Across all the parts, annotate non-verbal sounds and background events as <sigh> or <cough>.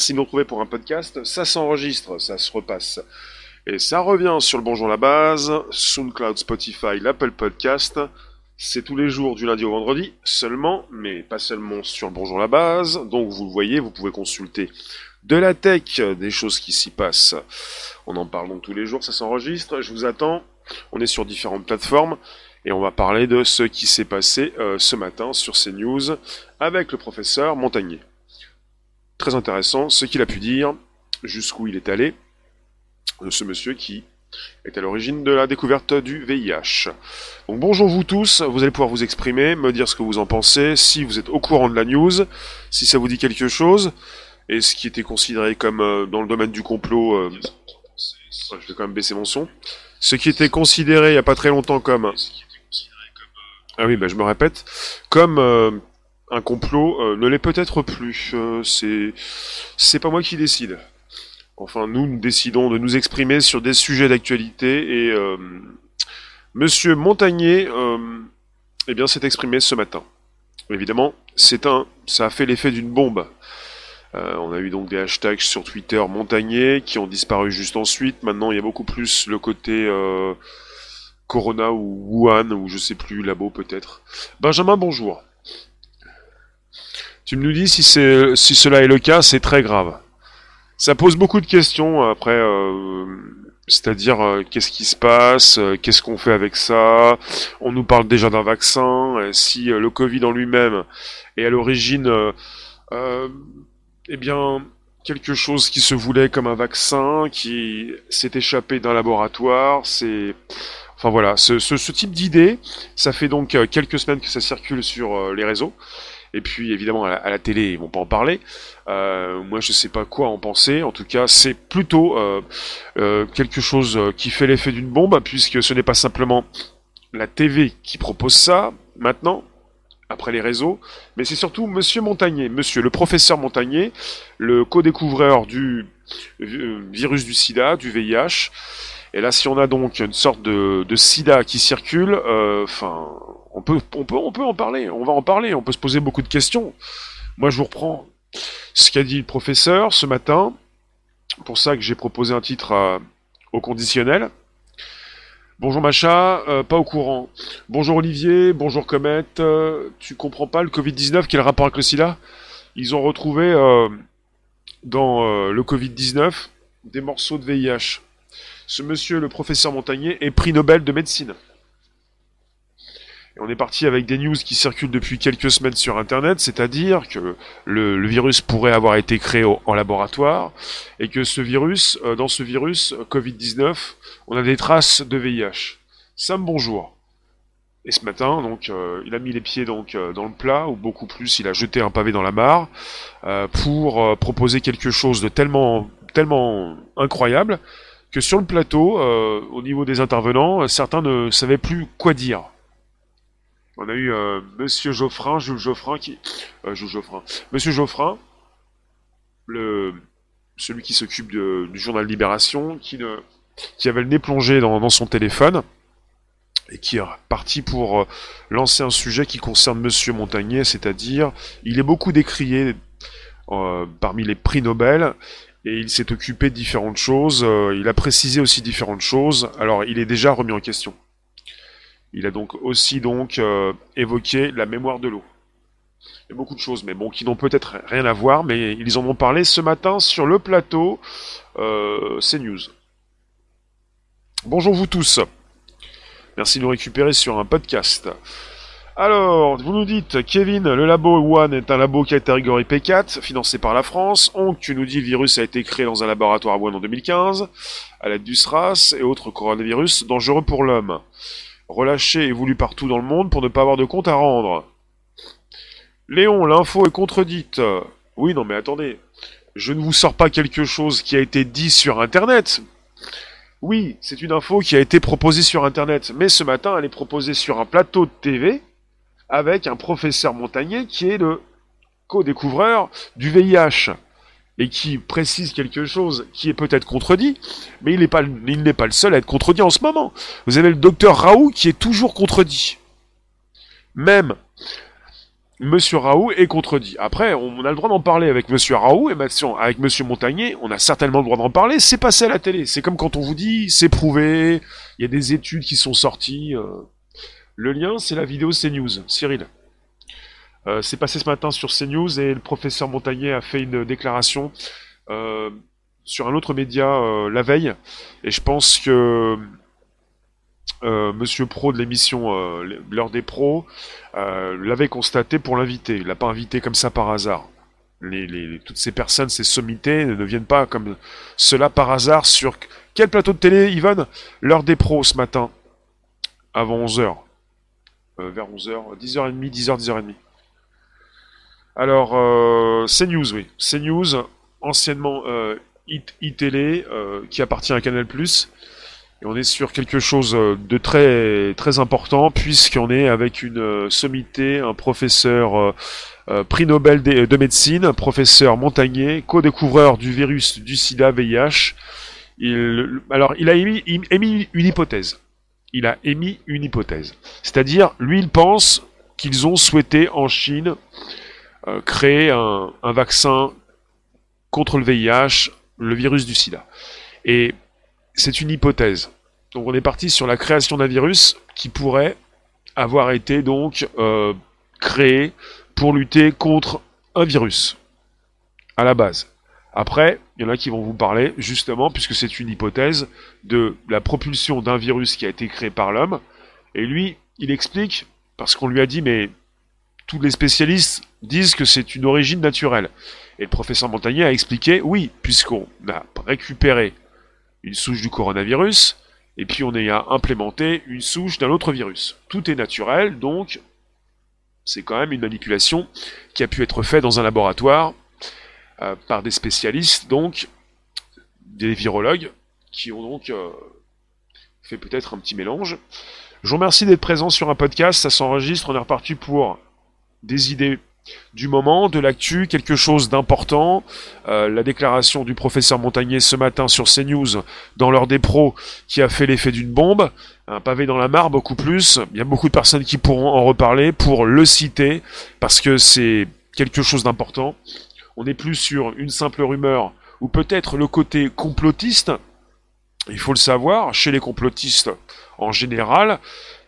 Si vous retrouvez pour un podcast, ça s'enregistre, ça se repasse. Et ça revient sur le Bonjour la base, SoundCloud, Spotify, l'Apple Podcast. C'est tous les jours du lundi au vendredi seulement, mais pas seulement sur le Bonjour la base. Donc vous le voyez, vous pouvez consulter de la tech, des choses qui s'y passent. On en parle donc tous les jours, ça s'enregistre. Je vous attends. On est sur différentes plateformes et on va parler de ce qui s'est passé euh, ce matin sur CNews avec le professeur Montagnier. Très intéressant ce qu'il a pu dire, jusqu'où il est allé, de ce monsieur qui est à l'origine de la découverte du VIH. Donc bonjour vous tous, vous allez pouvoir vous exprimer, me dire ce que vous en pensez, si vous êtes au courant de la news, si ça vous dit quelque chose, et ce qui était considéré comme euh, dans le domaine du complot, euh, je vais quand même baisser mon son, ce qui était considéré il n'y a pas très longtemps comme... Ah oui, bah, je me répète, comme euh, un complot euh, ne l'est peut-être plus. Euh, c'est c'est pas moi qui décide. Enfin, nous, nous décidons de nous exprimer sur des sujets d'actualité et euh, Monsieur Montagnier, eh bien, s'est exprimé ce matin. Évidemment, c'est un, ça a fait l'effet d'une bombe. on a eu donc des hashtags sur Twitter Montagnier qui ont disparu juste ensuite. Maintenant, il y a beaucoup plus le côté Corona ou Wuhan ou je sais plus, labo peut-être. Benjamin, bonjour. Tu me dis si, c'est, si cela est le cas, c'est très grave. Ça pose beaucoup de questions après, euh, c'est-à-dire euh, qu'est-ce qui se passe, euh, qu'est-ce qu'on fait avec ça? On nous parle déjà d'un vaccin. si le Covid en lui-même est à l'origine, eh bien, quelque chose qui se voulait comme un vaccin, qui s'est échappé d'un laboratoire, c'est Enfin voilà, ce, ce, ce type d'idée, ça fait donc quelques semaines que ça circule sur les réseaux. Et puis évidemment à la, télé, ils vont pas en parler. Euh, moi, je sais pas quoi en penser. En tout cas, c'est plutôt euh, euh, quelque chose qui fait l'effet d'une bombe, puisque ce n'est pas simplement la TV qui propose ça maintenant, après les réseaux, mais c'est surtout Monsieur Montagnier, Monsieur le professeur Montagnier, le co-découvreur du virus du SIDA, du VIH. Et là, si on a donc une sorte de SIDA qui circule, enfin, on peut, on peut, en parler. On va en parler. On peut se poser beaucoup de questions. Moi, je vous reprends ce qu'a dit le professeur ce matin. Pour ça que j'ai proposé un titre au conditionnel. Bonjour Macha, euh, pas au courant. Bonjour Olivier, bonjour Comet. Euh, tu comprends pas le Covid-19, quel rapport avec le SIDA? Ils ont retrouvé euh, dans le Covid-19 des morceaux de VIH. Ce monsieur, le professeur Montagnier, est prix Nobel de médecine on est parti avec des news qui circulent depuis quelques semaines sur Internet, c'est-à-dire que le, virus pourrait avoir été créé en laboratoire et que ce virus, euh, dans ce virus Covid-19, on a des traces de VIH. Sam, bonjour. Et ce matin, donc, euh, il a mis les pieds euh, dans le plat, ou beaucoup plus, il a jeté un pavé dans la mare pour proposer quelque chose de tellement incroyable que sur le plateau, au niveau des intervenants, certains ne savaient plus quoi dire. On a eu euh, Monsieur Geoffrin, Jules Geoffrin, qui... Euh, Jules Geoffrin. Monsieur Geoffrin, celui qui s'occupe du journal Libération, qui, avait le nez plongé dans, son téléphone, et qui est parti pour euh, lancer un sujet qui concerne Monsieur Montagnier, c'est-à-dire, il est beaucoup décrié euh, parmi les prix Nobel, et il s'est occupé de différentes choses, il a précisé aussi différentes choses, alors il est déjà remis en question. Il a donc aussi euh, évoqué la mémoire de l'eau. A beaucoup de choses, mais bon, qui n'ont peut-être rien à voir, mais ils en ont parlé ce matin sur le plateau euh, CNews. Bonjour vous tous. Merci de nous récupérer sur un podcast. Alors, vous nous dites, Kevin, le labo One est un labo catégorie P4, financé par la France. Onk, tu nous dis, le virus a été créé dans un laboratoire à Wuhan en 2015, à l'aide du SRAS et autres coronavirus dangereux pour l'homme relâché et voulu partout dans le monde pour ne pas avoir de compte à rendre. Léon, l'info est contredite. Oui, non mais attendez, je ne vous sors pas quelque chose qui a été dit sur Internet. Oui, c'est une info qui a été proposée sur Internet, mais ce matin, elle est proposée sur un plateau de TV avec un professeur Montagnier qui est le co-découvreur du VIH et qui précise quelque chose qui est peut-être contredit, mais il n'est pas, le seul à être contredit en ce moment. Vous avez le docteur Raoult qui est toujours contredit. Même Monsieur Raoult est contredit. Après, on a le droit d'en parler avec Monsieur Raoult et maintenant avec Monsieur Montagnier, on a certainement le droit d'en parler. C'est passé à la télé. C'est comme quand on vous dit, c'est prouvé, il y a des études qui sont sorties. Euh. Le lien, c'est la vidéo CNews. Cyril. Euh, c'est passé ce matin sur CNews et le professeur Montagnier a fait une déclaration euh, sur un autre média la veille. Et je pense que euh, Monsieur Pro de l'émission euh, L'heure des pros euh, l'avait constaté pour l'inviter. Il l'a pas invité comme ça par hasard. Toutes ces personnes, ces sommités ne viennent pas comme cela par hasard sur quel plateau de télé, Yvonne? L'heure des pros ce matin, avant 11h. vers 11h, 10h30, 10h, 10h30. Alors, c'est News, oui. C'est News, anciennement iTélé, qui appartient à Canal+. Et on est sur quelque chose euh, de très très important puisqu'on est avec une euh, sommité, un professeur euh, prix Nobel de, médecine, professeur Montagnier, co-découvreur du virus du sida VIH. Alors il a émis une hypothèse. Il a émis une hypothèse. C'est-à-dire, lui, il pense qu'ils ont souhaité en Chine créer un, un vaccin contre le VIH, le virus du sida. Et c'est une hypothèse. Donc on est parti sur la création d'un virus qui pourrait avoir été donc euh, créé pour lutter contre un virus à la base. Après, il y en a qui vont vous parler justement, puisque c'est une hypothèse, de la propulsion d'un virus qui a été créé par l'homme. Et lui, il explique, parce qu'on lui a dit, mais tous les spécialistes disent que c'est une origine naturelle. Et le professeur Montagnier a expliqué, oui, puisqu'on a récupéré une souche du coronavirus, et puis on a implémenté une souche d'un autre virus. Tout est naturel, donc c'est quand même une manipulation qui a pu être faite dans un laboratoire euh, par des spécialistes, donc des virologues, qui ont donc euh, fait peut-être un petit mélange. Je vous remercie d'être présent sur un podcast, ça s'enregistre, on est reparti pour des idées du moment, de l'actu, quelque chose d'important. Euh, la déclaration du professeur Montagnier ce matin sur CNews dans l'heure des pros qui a fait l'effet d'une bombe. Un pavé dans la mare, beaucoup plus. Il y a beaucoup de personnes qui pourront en reparler pour le citer parce que c'est quelque chose d'important. On n'est plus sur une simple rumeur ou peut-être le côté complotiste. Il faut le savoir, chez les complotistes en général,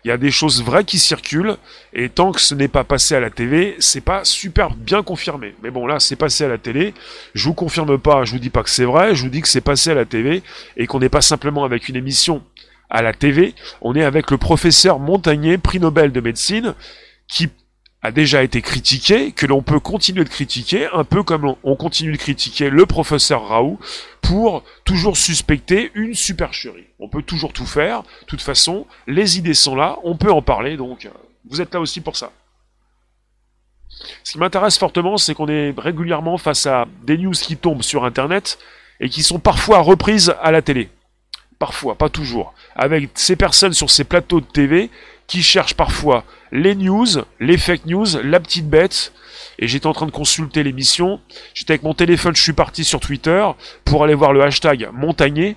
il y a des choses vraies qui circulent, et tant que ce n'est pas passé à la TV, c'est pas super bien confirmé. Mais bon, là, c'est passé à la télé. Je vous confirme pas, je vous dis pas que c'est vrai, je vous dis que c'est passé à la TV, et qu'on n'est pas simplement avec une émission à la TV, on est avec le professeur Montagnier, prix Nobel de médecine, qui a déjà été critiqué, que l'on peut continuer de critiquer, un peu comme on continue de critiquer le professeur Raoult pour toujours suspecter une supercherie. On peut toujours tout faire, de toute façon, les idées sont là, on peut en parler, donc euh, vous êtes là aussi pour ça. Ce qui m'intéresse fortement, c'est qu'on est régulièrement face à des news qui tombent sur Internet et qui sont parfois reprises à la télé. Parfois, pas toujours. Avec ces personnes sur ces plateaux de TV qui cherchent parfois les news, les fake news, la petite bête. Et j'étais en train de consulter l'émission. J'étais avec mon téléphone, je suis parti sur Twitter pour aller voir le hashtag Montagnier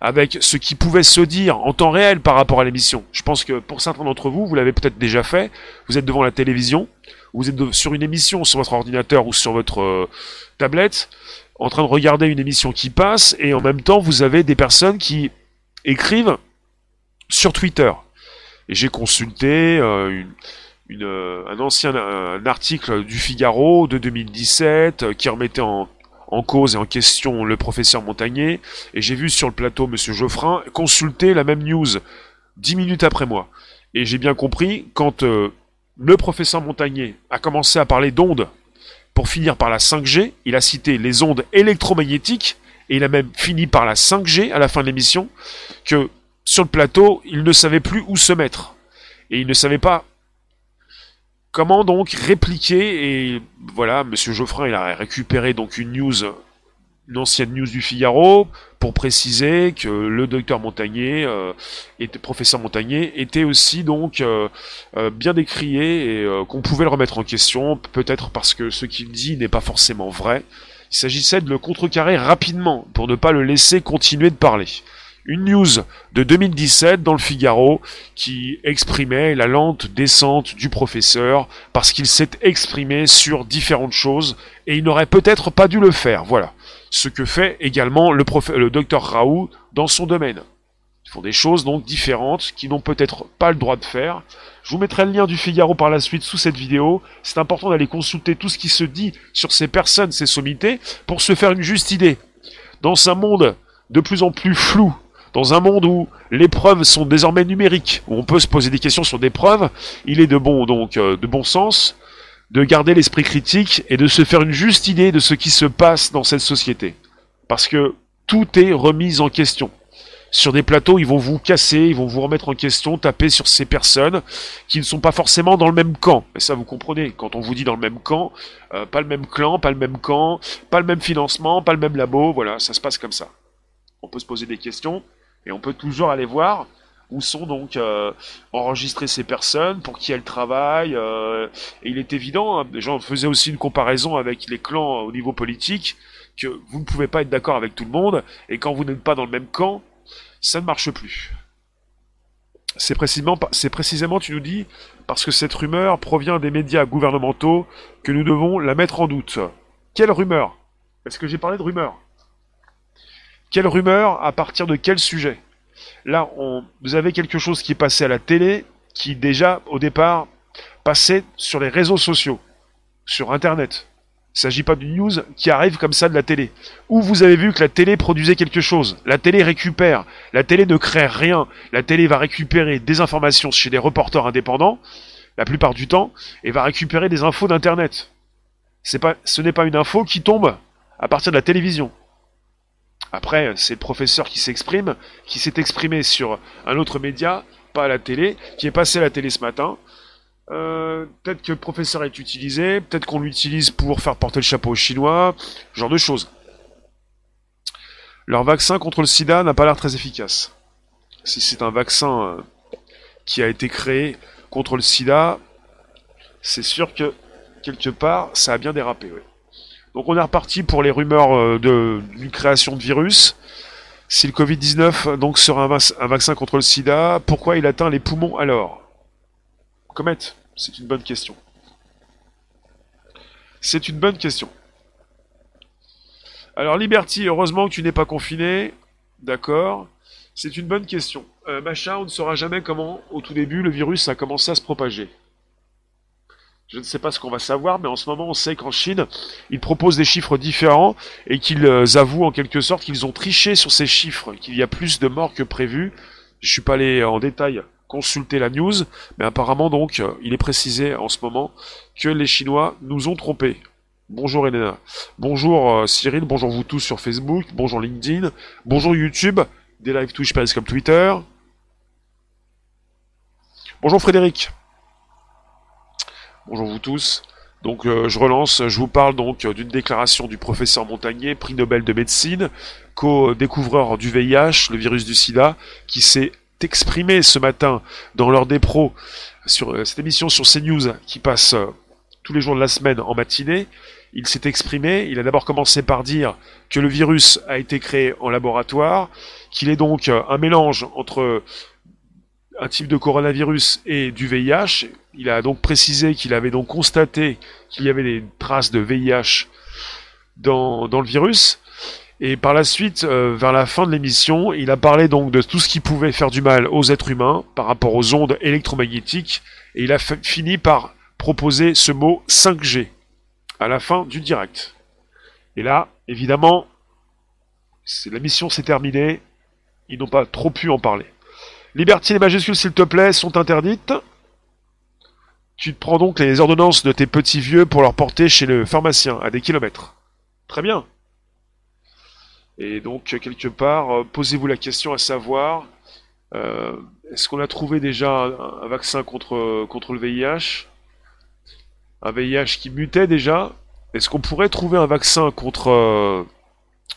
avec ce qui pouvait se dire en temps réel par rapport à l'émission. Je pense que pour certains d'entre vous, vous l'avez peut-être déjà fait. Vous êtes devant la télévision, vous êtes sur une émission sur votre ordinateur ou sur votre euh, tablette, en train de regarder une émission qui passe, et en même temps, vous avez des personnes qui écrivent sur Twitter et j'ai consulté euh, euh, un ancien un article du Figaro de 2017 euh, qui remettait en, en, cause et en question le professeur Montagnier, et j'ai vu sur le plateau Monsieur Geoffrin consulter la même news dix minutes après moi. Et j'ai bien compris, quand le professeur Montagnier a commencé à parler d'ondes pour finir par la 5G, il a cité les ondes électromagnétiques, et il a même fini par la 5G à la fin de l'émission, que sur le plateau, il ne savait plus où se mettre. Et il ne savait pas comment donc répliquer. Et voilà, Monsieur Geoffrin, il a récupéré donc une news, une ancienne news du Figaro, pour préciser que le docteur Montagnier, euh, était, professeur Montagnier, était aussi donc euh, euh, bien décrié et qu'on pouvait le remettre en question, peut-être parce que ce qu'il dit n'est pas forcément vrai. Il s'agissait de le contrecarrer rapidement pour ne pas le laisser continuer de parler. Une news de 2017 dans le Figaro qui exprimait la lente descente du professeur parce qu'il s'est exprimé sur différentes choses et il n'aurait peut-être pas dû le faire. Voilà. Ce que fait également le, le docteur Raoult dans son domaine. Ils font des choses donc différentes qui n'ont peut-être pas le droit de faire. Je vous mettrai le lien du Figaro par la suite sous cette vidéo. C'est important d'aller consulter tout ce qui se dit sur ces personnes, ces sommités, pour se faire une juste idée. Dans un monde de plus en plus flou, dans un monde où les preuves sont désormais numériques, où on peut se poser des questions sur des preuves, il est de bon donc euh, de bon sens de garder l'esprit critique et de se faire une juste idée de ce qui se passe dans cette société. Parce que tout est remis en question. Sur des plateaux, ils vont vous casser, ils vont vous remettre en question, taper sur ces personnes qui ne sont pas forcément dans le même camp. Et ça, vous comprenez. Quand on vous dit dans le même camp, euh, pas le même clan, pas le même camp, pas le même financement, pas le même labo, voilà, ça se passe comme ça. On peut se poser des questions et on peut toujours aller voir où sont donc euh, enregistrées ces personnes, pour qui elles travaillent. Euh, et il est évident, hein, les gens faisaient aussi une comparaison avec les clans au niveau politique, que vous ne pouvez pas être d'accord avec tout le monde, et quand vous n'êtes pas dans le même camp, ça ne marche plus. C'est précisément, tu nous dis, parce que cette rumeur provient des médias gouvernementaux que nous devons la mettre en doute. Quelle rumeur? Est-ce que j'ai parlé de rumeur? Quelle rumeur À partir de quel sujet? Là, on, vous avez quelque chose qui est passé à la télé, qui déjà, au départ, passait sur les réseaux sociaux, sur Internet. Il ne s'agit pas d'une news qui arrive comme ça de la télé. Ou vous avez vu que la télé produisait quelque chose. La télé récupère. La télé ne crée rien. La télé va récupérer des informations chez des reporters indépendants, la plupart du temps, et va récupérer des infos d'Internet. Ce n'est pas une info qui tombe à partir de la télévision. Après, c'est le professeur qui s'exprime, qui s'est exprimé sur un autre média, pas à la télé, qui est passé à la télé ce matin. Euh, peut-être que le professeur est utilisé, peut-être qu'on l'utilise pour faire porter le chapeau aux Chinois, ce genre de choses. Leur vaccin contre le sida n'a pas l'air très efficace. Si c'est un vaccin euh, qui a été créé contre le sida, c'est sûr que quelque part, ça a bien dérapé. Donc on est reparti pour les rumeurs euh, d'une création de virus. Si le Covid-19 donc sera un, vaccin contre le sida, pourquoi il atteint les poumons alors? Comet, c'est une bonne question. C'est une bonne question. Alors Liberty, heureusement que tu n'es pas confiné. D'accord? C'est une bonne question. Euh, machin, on ne saura jamais comment, au tout début, le virus a commencé à se propager. Je ne sais pas ce qu'on va savoir, mais en ce moment, on sait qu'en Chine, ils proposent des chiffres différents et qu'ils euh, avouent en quelque sorte qu'ils ont triché sur ces chiffres, qu'il y a plus de morts que prévu. Je suis pas allé en détail consulter la news, mais apparemment donc, euh, il est précisé en ce moment que les Chinois nous ont trompés. Bonjour Elena. Bonjour euh, Cyril, bonjour vous tous sur Facebook, bonjour LinkedIn, bonjour YouTube, des live Twitch, comme Twitter. Bonjour Frédéric. Bonjour vous tous. Donc euh, je relance, je vous parle donc d'une déclaration du professeur Montagnier, prix Nobel de médecine, co-découvreur du VIH, le virus du sida, qui s'est exprimé ce matin dans l'heure des pros sur euh, cette émission sur CNews qui passe euh, tous les jours de la semaine en matinée. Il s'est exprimé, il a d'abord commencé par dire que le virus a été créé en laboratoire, qu'il est donc un mélange entre un type de coronavirus et du VIH. Il a donc précisé qu'il avait donc constaté qu'il y avait des traces de VIH dans, dans le virus. Et par la suite, euh, vers la fin de l'émission, il a parlé donc de tout ce qui pouvait faire du mal aux êtres humains par rapport aux ondes électromagnétiques. Et il a fini par proposer ce mot 5G à la fin du direct. Et là, évidemment, la mission s'est terminée. Ils n'ont pas trop pu en parler. Liberté et majuscules, s'il te plaît, sont interdites. Tu te prends donc les ordonnances de tes petits vieux pour leur porter chez le pharmacien, à des kilomètres. Très bien. Et donc, quelque part, euh, posez-vous la question à savoir, euh, est-ce qu'on a trouvé déjà un, vaccin contre, le VIH Un VIH qui mutait déjà? Est-ce qu'on pourrait trouver un vaccin contre, euh,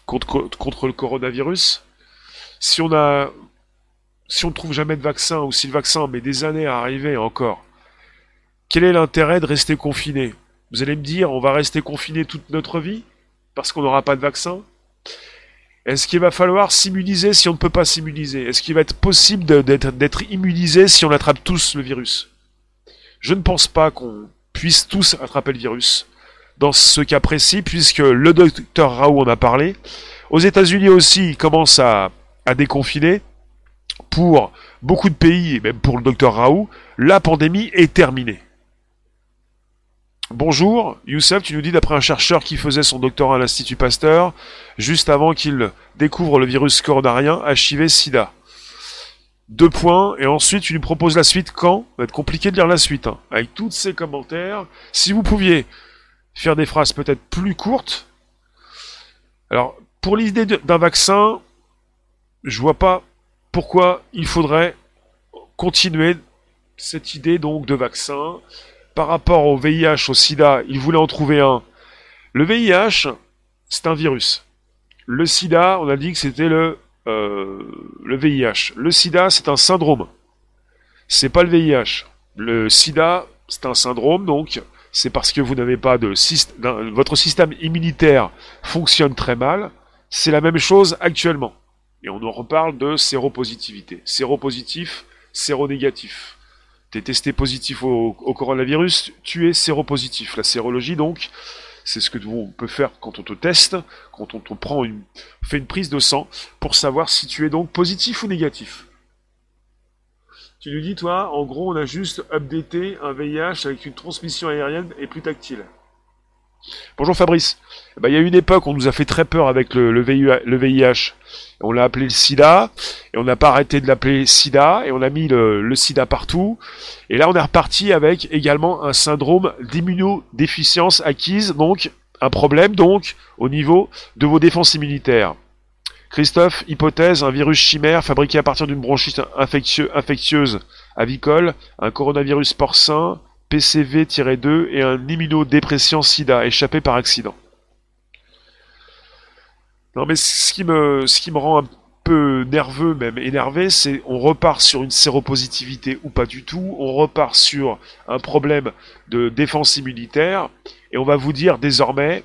contre le coronavirus? Si on a si on ne trouve jamais de vaccin ou si le vaccin met des années à arriver encore, quel est l'intérêt de rester confiné? Vous allez me dire, on va rester confiné toute notre vie parce qu'on n'aura pas de vaccin? Est-ce qu'il va falloir s'immuniser si on ne peut pas s'immuniser? Est-ce qu'il va être possible d'être immunisé si on attrape tous le virus? Je ne pense pas qu'on puisse tous attraper le virus dans ce cas précis, puisque le docteur Raoult en a parlé. Aux États-Unis aussi, il commence à, à déconfiner. Pour beaucoup de pays, et même pour le docteur Raoult, la pandémie est terminée. Bonjour, Youssef, tu nous dis d'après un chercheur qui faisait son doctorat à l'Institut Pasteur, juste avant qu'il découvre le virus coronarien, HIV-Sida. Deux points, et ensuite tu nous proposes la suite quand? Ça va être compliqué de lire la suite, hein. avec tous ces commentaires. Si vous pouviez faire des phrases peut-être plus courtes. Alors, pour l'idée d'un vaccin, je vois pas pourquoi il faudrait continuer cette idée donc de vaccin par rapport au VIH, au sida, il voulait en trouver un. Le VIH, c'est un virus. Le sida, on a dit que c'était le, euh, le VIH. Le sida, c'est un syndrome. C'est pas le VIH. Le sida, c'est un syndrome, donc c'est parce que vous n'avez pas de votre système immunitaire fonctionne très mal. C'est la même chose actuellement. Et on en reparle de séropositivité. Séropositif, séronégatif tu es testé positif au, coronavirus, tu es séropositif. La sérologie, donc, c'est ce que on peut faire quand on te teste, quand on te prend une, fait une prise de sang, pour savoir si tu es donc positif ou négatif. Tu nous dis, toi, en gros, on a juste updaté un VIH avec une transmission aérienne et plus tactile. Bonjour Fabrice. Eh ben, il y a une époque, on nous a fait très peur avec le, le VIH. On l'a appelé le sida, et on n'a pas arrêté de l'appeler sida, et on a mis le, sida partout. Et là, on est reparti avec également un syndrome d'immunodéficience acquise, donc un problème donc au niveau de vos défenses immunitaires. Christophe, hypothèse, un virus chimère fabriqué à partir d'une bronchite infectieuse avicole, un coronavirus porcin, PCV-2 et un immunodépression sida échappé par accident. Non mais ce qui me, ce me rend un peu nerveux, même énervé, c'est on repart sur une séropositivité ou pas du tout, on repart sur un problème de défense immunitaire, et on va vous dire désormais,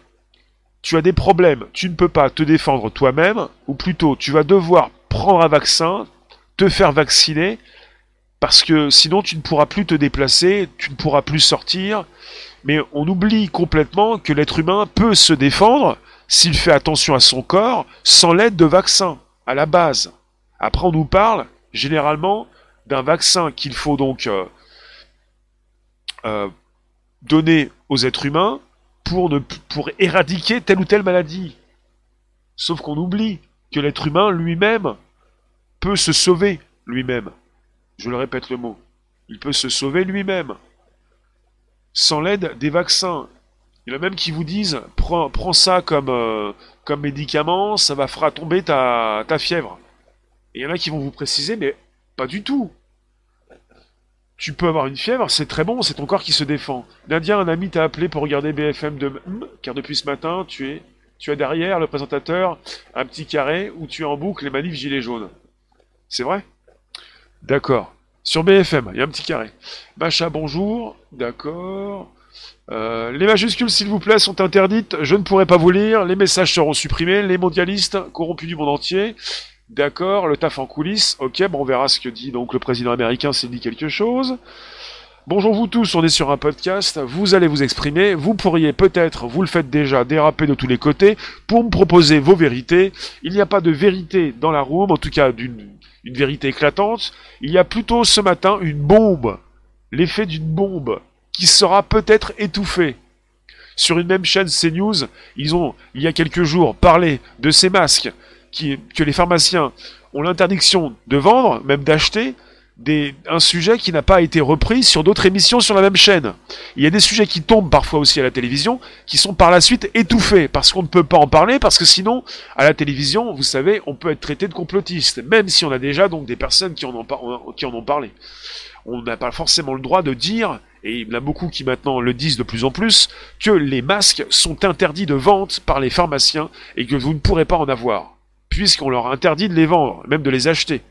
tu as des problèmes, tu ne peux pas te défendre toi-même, ou plutôt tu vas devoir prendre un vaccin, te faire vacciner, parce que sinon tu ne pourras plus te déplacer, tu ne pourras plus sortir, mais on oublie complètement que l'être humain peut se défendre s'il fait attention à son corps sans l'aide de vaccins, à la base. Après on nous parle généralement d'un vaccin qu'il faut donc euh, euh, donner aux êtres humains pour, éradiquer telle ou telle maladie. Sauf qu'on oublie que l'être humain lui-même peut se sauver lui-même. Je le répète le mot. Il peut se sauver lui-même. Sans l'aide des vaccins. Il y en a même qui vous disent prends, ça comme, euh, comme médicament, ça va fera tomber ta, ta fièvre. Et il y en a qui vont vous préciser, mais pas du tout. Tu peux avoir une fièvre, c'est très bon, c'est ton corps qui se défend. Nadia, un ami t'a appelé pour regarder BFM de car depuis ce matin, tu es, tu as derrière le présentateur un petit carré où tu es en boucle les manifs gilets jaunes. C'est vrai? D'accord. Sur BFM, il y a un petit carré. Macha, bonjour. D'accord. Euh, les majuscules, s'il vous plaît, sont interdites. Je ne pourrai pas vous lire. Les messages seront supprimés. Les mondialistes, corrompus du monde entier. D'accord. Le taf en coulisses. Ok, bon, on verra ce que dit donc le président américain s'il dit quelque chose. Bonjour vous tous, on est sur un podcast, vous allez vous exprimer, vous pourriez peut-être, vous le faites déjà, déraper de tous les côtés pour me proposer vos vérités. Il n'y a pas de vérité dans la room, en tout cas d'une une vérité éclatante, il y a plutôt ce matin une bombe, l'effet d'une bombe, qui sera peut-être étouffée. Sur une même chaîne CNews, ils ont, il y a quelques jours, parlé de ces masques que les pharmaciens ont l'interdiction de vendre, même d'acheter, un sujet qui n'a pas été repris sur d'autres émissions sur la même chaîne. Il y a des sujets qui tombent parfois aussi à la télévision, qui sont par la suite étouffés, parce qu'on ne peut pas en parler, parce que sinon, à la télévision, vous savez, on peut être traité de complotiste, même si on a déjà donc des personnes qui en ont, qui en ont parlé. On n'a pas forcément le droit de dire, et il y en a beaucoup qui maintenant le disent de plus en plus, que les masques sont interdits de vente par les pharmaciens et que vous ne pourrez pas en avoir, puisqu'on leur interdit de les vendre, même de les acheter.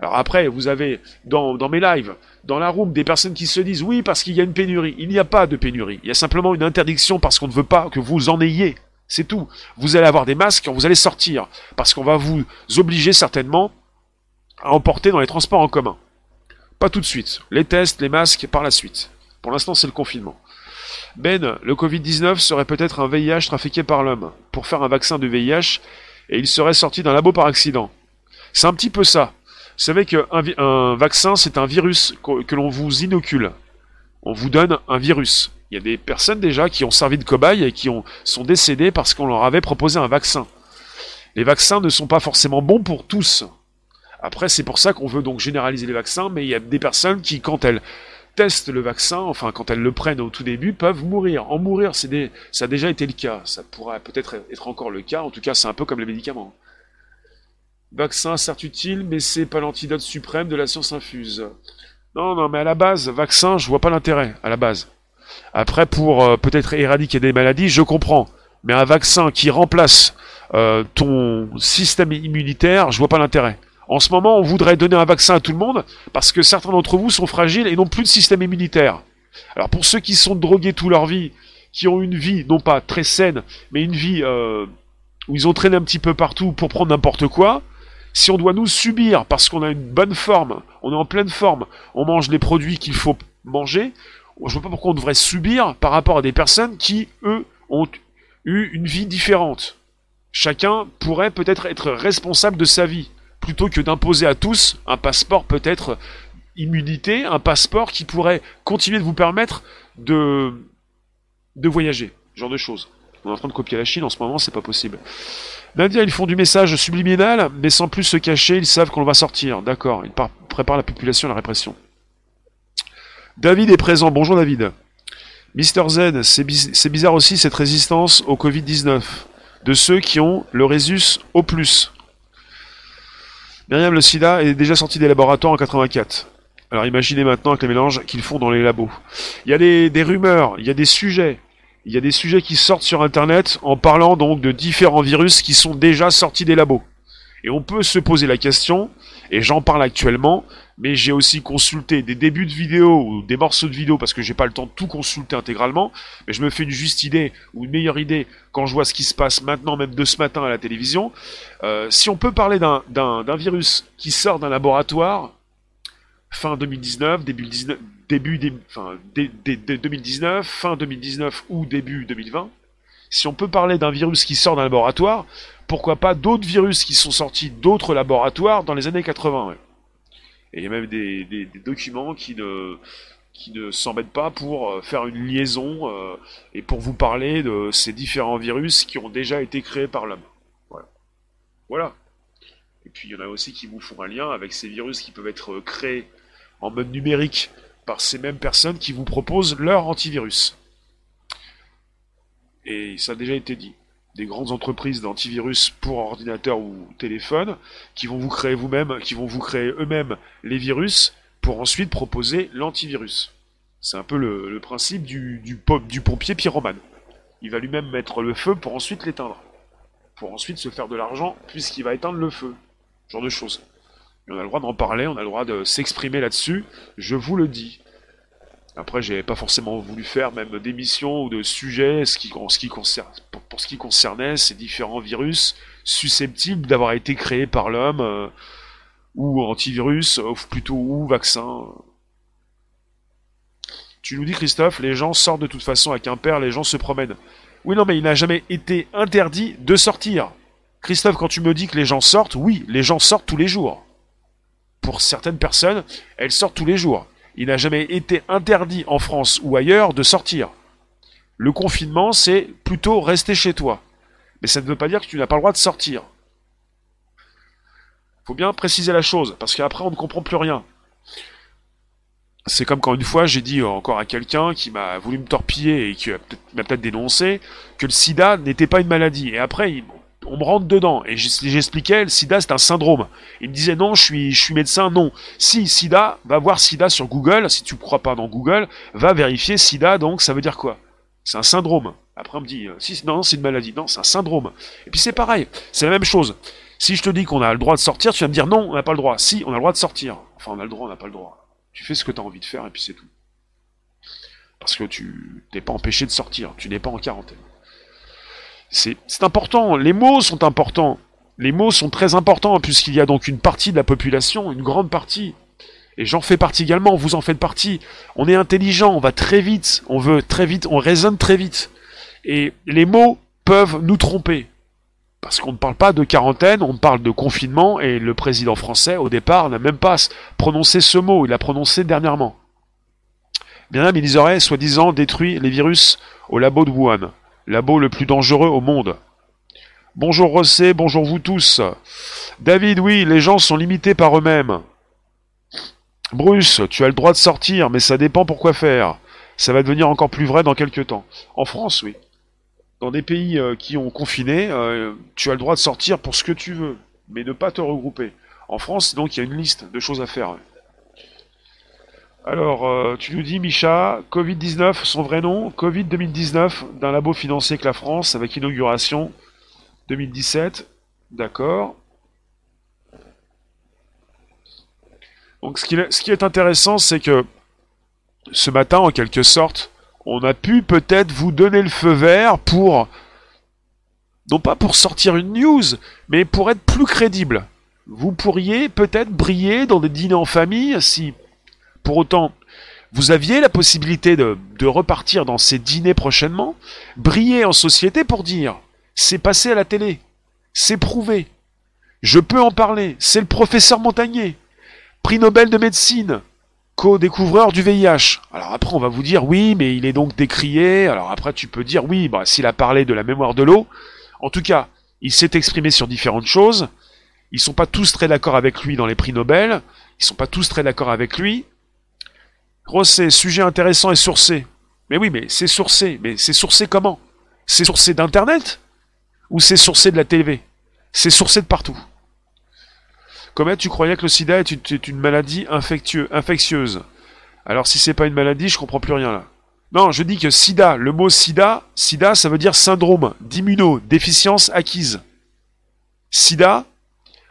Alors après, vous avez dans, mes lives, dans la room, des personnes qui se disent oui parce qu'il y a une pénurie. Il n'y a pas de pénurie. Il y a simplement une interdiction parce qu'on ne veut pas que vous en ayez. C'est tout. Vous allez avoir des masques quand vous allez sortir, parce qu'on va vous obliger certainement à emporter dans les transports en commun. Pas tout de suite. Les tests, les masques, par la suite. Pour l'instant, c'est le confinement. Ben, le Covid-19 serait peut-être un VIH trafiqué par l'homme pour faire un vaccin de VIH et il serait sorti d'un labo par accident. C'est un petit peu ça. Vous savez qu'un un vaccin, c'est un virus que l'on vous inocule. On vous donne un virus. Il y a des personnes déjà qui ont servi de cobayes et qui ont, sont décédées parce qu'on leur avait proposé un vaccin. Les vaccins ne sont pas forcément bons pour tous. Après, c'est pour ça qu'on veut donc généraliser les vaccins, mais il y a des personnes qui, quand elles testent le vaccin, enfin quand elles le prennent au tout début, peuvent mourir. En mourir, c'est des... ça a déjà été le cas. Ça pourrait peut-être être encore le cas. En tout cas, c'est un peu comme les médicaments. Vaccin, certes utile, mais c'est pas l'antidote suprême de la science infuse. Non, non, mais à la base, vaccin, je vois pas l'intérêt, à la base. Après, pour euh, peut-être éradiquer des maladies, je comprends. Mais un vaccin qui remplace euh, ton système immunitaire, je vois pas l'intérêt. En ce moment, on voudrait donner un vaccin à tout le monde parce que certains d'entre vous sont fragiles et n'ont plus de système immunitaire. Alors pour ceux qui sont drogués toute leur vie, qui ont une vie non pas très saine, mais une vie euh, où ils ont traîné un petit peu partout pour prendre n'importe quoi, si on doit nous subir parce qu'on a une bonne forme, on est en pleine forme, on mange les produits qu'il faut manger, je vois pas pourquoi on devrait subir par rapport à des personnes qui, eux, ont eu une vie différente. Chacun pourrait peut-être être responsable de sa vie, plutôt que d'imposer à tous un passeport peut-être immunité, un passeport qui pourrait continuer de vous permettre de, de voyager, ce genre de choses. On est en train de copier la Chine en ce moment, c'est pas possible. L'Indien, ils font du message subliminal, mais sans plus se cacher, ils savent qu'on va sortir. D'accord, ils préparent la population à la répression. David est présent. Bonjour David. Mister Z, c'est bizarre aussi cette résistance au Covid-19 de ceux qui ont le Résus au plus. Myriam, le sida est déjà sorti des laboratoires en 84. Alors imaginez maintenant avec les mélanges qu'ils font dans les labos. Il y a des, des rumeurs, il y a des sujets, il y a des sujets qui sortent sur Internet en parlant donc de différents virus qui sont déjà sortis des labos. Et on peut se poser la question, et j'en parle actuellement, mais j'ai aussi consulté des débuts de vidéos ou des morceaux de vidéos parce que j'ai pas le temps de tout consulter intégralement, mais je me fais une juste idée ou une meilleure idée quand je vois ce qui se passe maintenant, même de ce matin à la télévision. Euh, si on peut parler d'un virus qui sort d'un laboratoire, fin 2019, début, 19, début, enfin, 2019, fin 2019 ou début 2020, si on peut parler d'un virus qui sort d'un laboratoire, pourquoi pas d'autres virus qui sont sortis d'autres laboratoires dans les années 80 Et il y a même des, documents qui ne, s'embêtent pas pour euh, faire une liaison euh, et pour vous parler de ces différents virus qui ont déjà été créés par l'homme. Voilà. voilà. Et puis il y en a aussi qui vous font un lien avec ces virus qui peuvent être créés en mode numérique par ces mêmes personnes qui vous proposent leur antivirus. Et ça a déjà été dit. Des grandes entreprises d'antivirus pour ordinateur ou téléphone qui vont vous créer vous-même, qui vont vous créer eux-mêmes les virus pour ensuite proposer l'antivirus. C'est un peu le, principe du, du, du pompier pyromane. Il va lui-même mettre le feu pour ensuite l'éteindre. Pour ensuite se faire de l'argent puisqu'il va éteindre le feu. Genre de choses on a le droit d'en parler, on a le droit de s'exprimer là-dessus, je vous le dis. Après, j'ai pas forcément voulu faire même d'émissions ou de sujets qui, ce qui pour, ce qui concernait ces différents virus susceptibles d'avoir été créés par l'homme, euh, ou antivirus, ou plutôt ou vaccin. Tu nous dis, Christophe, les gens sortent de toute façon un père, les gens se promènent. Oui, non, mais il n'a jamais été interdit de sortir. Christophe, quand tu me dis que les gens sortent, oui, les gens sortent tous les jours pour certaines personnes, elles sortent tous les jours. Il n'a jamais été interdit en France ou ailleurs de sortir. Le confinement, c'est plutôt rester chez toi. Mais ça ne veut pas dire que tu n'as pas le droit de sortir. Faut bien préciser la chose, parce qu'après on ne comprend plus rien. C'est comme quand une fois j'ai dit encore à quelqu'un qui m'a voulu me torpiller et qui m'a peut-être dénoncé que le sida n'était pas une maladie. Et après, il, on me rentre dedans. Et j'expliquais, le sida, c'est un syndrome. Il me disait, non, je suis, médecin, non. Si, sida, va voir sida sur Google, si tu ne crois pas dans Google, va vérifier sida, donc ça veut dire quoi? C'est un syndrome. Après, on me dit, euh, si, non, c'est une maladie. Non, c'est un syndrome. Et puis c'est pareil, c'est la même chose. Si je te dis qu'on a le droit de sortir, tu vas me dire, non, on n'a pas le droit. Si, on a le droit de sortir. Enfin, on a le droit, on n'a pas le droit. Tu fais ce que tu as envie de faire, et puis c'est tout. Parce que tu n'es pas empêché de sortir, tu n'es pas en quarantaine. C'est important, les mots sont importants. Les mots sont très importants puisqu'il y a donc une partie de la population, une grande partie, et j'en fais partie également, vous en faites partie. On est intelligent, on va très vite, on veut très vite, on raisonne très vite. Et les mots peuvent nous tromper. Parce qu'on ne parle pas de quarantaine, on parle de confinement, et le président français, au départ, n'a même pas prononcé ce mot, il l'a prononcé dernièrement. Bien même, ils auraient, soi-disant, détruit les virus au labo de Wuhan, labo le plus dangereux au monde. Bonjour Rossé, bonjour vous tous. David, oui, les gens sont limités par eux-mêmes. Bruce, tu as le droit de sortir, mais ça dépend pour quoi faire. Ça va devenir encore plus vrai dans quelques temps. En France, oui. Dans des pays euh, qui ont confiné, euh, tu as le droit de sortir pour ce que tu veux, mais ne pas te regrouper. En France, donc, il y a une liste de choses à faire. Alors, euh, tu nous dis, Micha, Covid-19, son vrai nom, Covid 2019, d'un labo financé que la France, avec inauguration 2017. D'accord. Donc ce qui est intéressant, c'est que ce matin, en quelque sorte, on a pu peut-être vous donner le feu vert pour, non pas pour sortir une news, mais pour être plus crédible. Vous pourriez peut-être briller dans des dîners en famille si, pour autant, vous aviez la possibilité de, repartir dans ces dîners prochainement, briller en société pour dire, c'est passé à la télé, c'est prouvé, je peux en parler, c'est le professeur Montagnier, Prix Nobel de médecine, co-découvreur du VIH. Alors après, on va vous dire oui, mais il est donc décrié. Alors après, tu peux dire oui, bah, s'il a parlé de la mémoire de l'eau. En tout cas, il s'est exprimé sur différentes choses. Ils sont pas tous très d'accord avec lui dans les prix Nobel. Ils sont pas tous très d'accord avec lui. Rosset, sujet intéressant et sourcé. Mais oui, mais c'est sourcé. Mais c'est sourcé comment? C'est sourcé d'Internet Ou c'est sourcé de la TV C'est sourcé de partout. Comment tu croyais que le sida est une, maladie infectieuse Alors si c'est pas une maladie, je comprends plus rien là. Non, je dis que sida, le mot sida, sida ça veut dire syndrome d'immunodéficience acquise. Sida,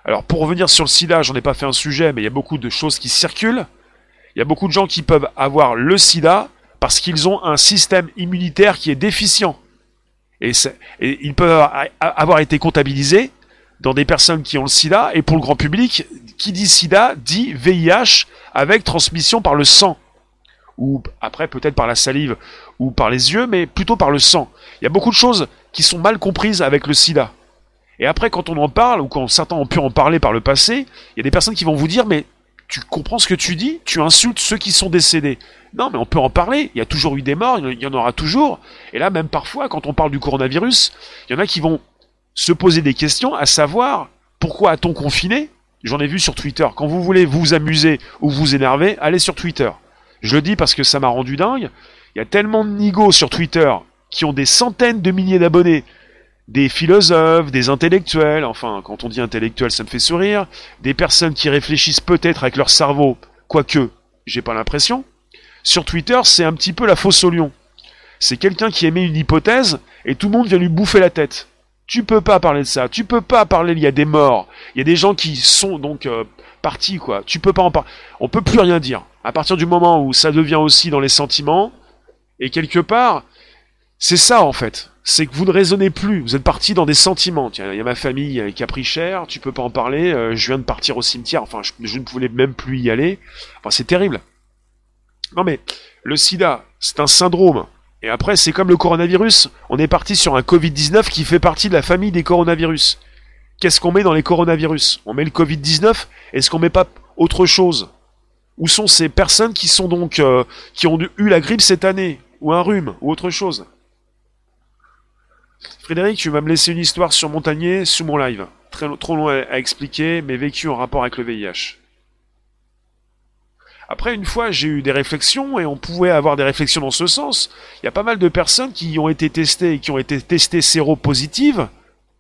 alors pour revenir sur le sida, j'en ai pas fait un sujet, mais il y a beaucoup de choses qui circulent. Il y a beaucoup de gens qui peuvent avoir le sida parce qu'ils ont un système immunitaire qui est déficient. Et, ils peuvent avoir été comptabilisés dans des personnes qui ont le sida, et pour le grand public, qui dit sida dit VIH avec transmission par le sang. Ou après peut-être par la salive ou par les yeux, mais plutôt par le sang. Il y a beaucoup de choses qui sont mal comprises avec le sida. Et après, quand on en parle, ou quand certains ont pu en parler par le passé, il y a des personnes qui vont vous dire, mais tu comprends ce que tu dis Tu insultes ceux qui sont décédés. Non, mais on peut en parler. Il y a toujours eu des morts, il y en aura toujours. Et là, même parfois, quand on parle du coronavirus, il y en a qui vont se poser des questions, à savoir pourquoi a-t-on confiné J'en ai vu sur Twitter. Quand vous voulez vous amuser ou vous énerver, allez sur Twitter. Je le dis parce que ça m'a rendu dingue. Il y a tellement de nigauds sur Twitter qui ont des centaines de milliers d'abonnés. Des philosophes, des intellectuels, enfin, quand on dit intellectuel, ça me fait sourire. Des personnes qui réfléchissent peut-être avec leur cerveau, quoique, j'ai pas l'impression. Sur Twitter, c'est un petit peu la fausse au lion. C'est quelqu'un qui émet une hypothèse et tout le monde vient lui bouffer la tête. Tu peux pas parler de ça. Tu peux pas parler. Il y a des morts. Il y a des gens qui sont donc euh, partis quoi. Tu peux pas en parler. On peut plus rien dire. À partir du moment où ça devient aussi dans les sentiments et quelque part, c'est ça en fait. C'est que vous ne raisonnez plus. Vous êtes parti dans des sentiments. Il y a ma famille euh, qui a pris cher. Tu peux pas en parler. Euh, je viens de partir au cimetière. Enfin, je, je ne pouvais même plus y aller. Enfin, c'est terrible. Non mais le SIDA, c'est un syndrome. Et après, c'est comme le coronavirus. On est parti sur un Covid-19 qui fait partie de la famille des coronavirus. Qu'est-ce qu'on met dans les coronavirus? On met le Covid-19, est-ce qu'on met pas autre chose? Où sont ces personnes qui sont donc euh, qui ont eu la grippe cette année? Ou un rhume? Ou autre chose? Frédéric, tu vas me laisser une histoire sur Montagnier sous mon live. Très, trop long à expliquer, mais vécu en rapport avec le VIH. Après, une fois, j'ai eu des réflexions et on pouvait avoir des réflexions dans ce sens. Il y a pas mal de personnes qui ont été testées et qui ont été testées séropositives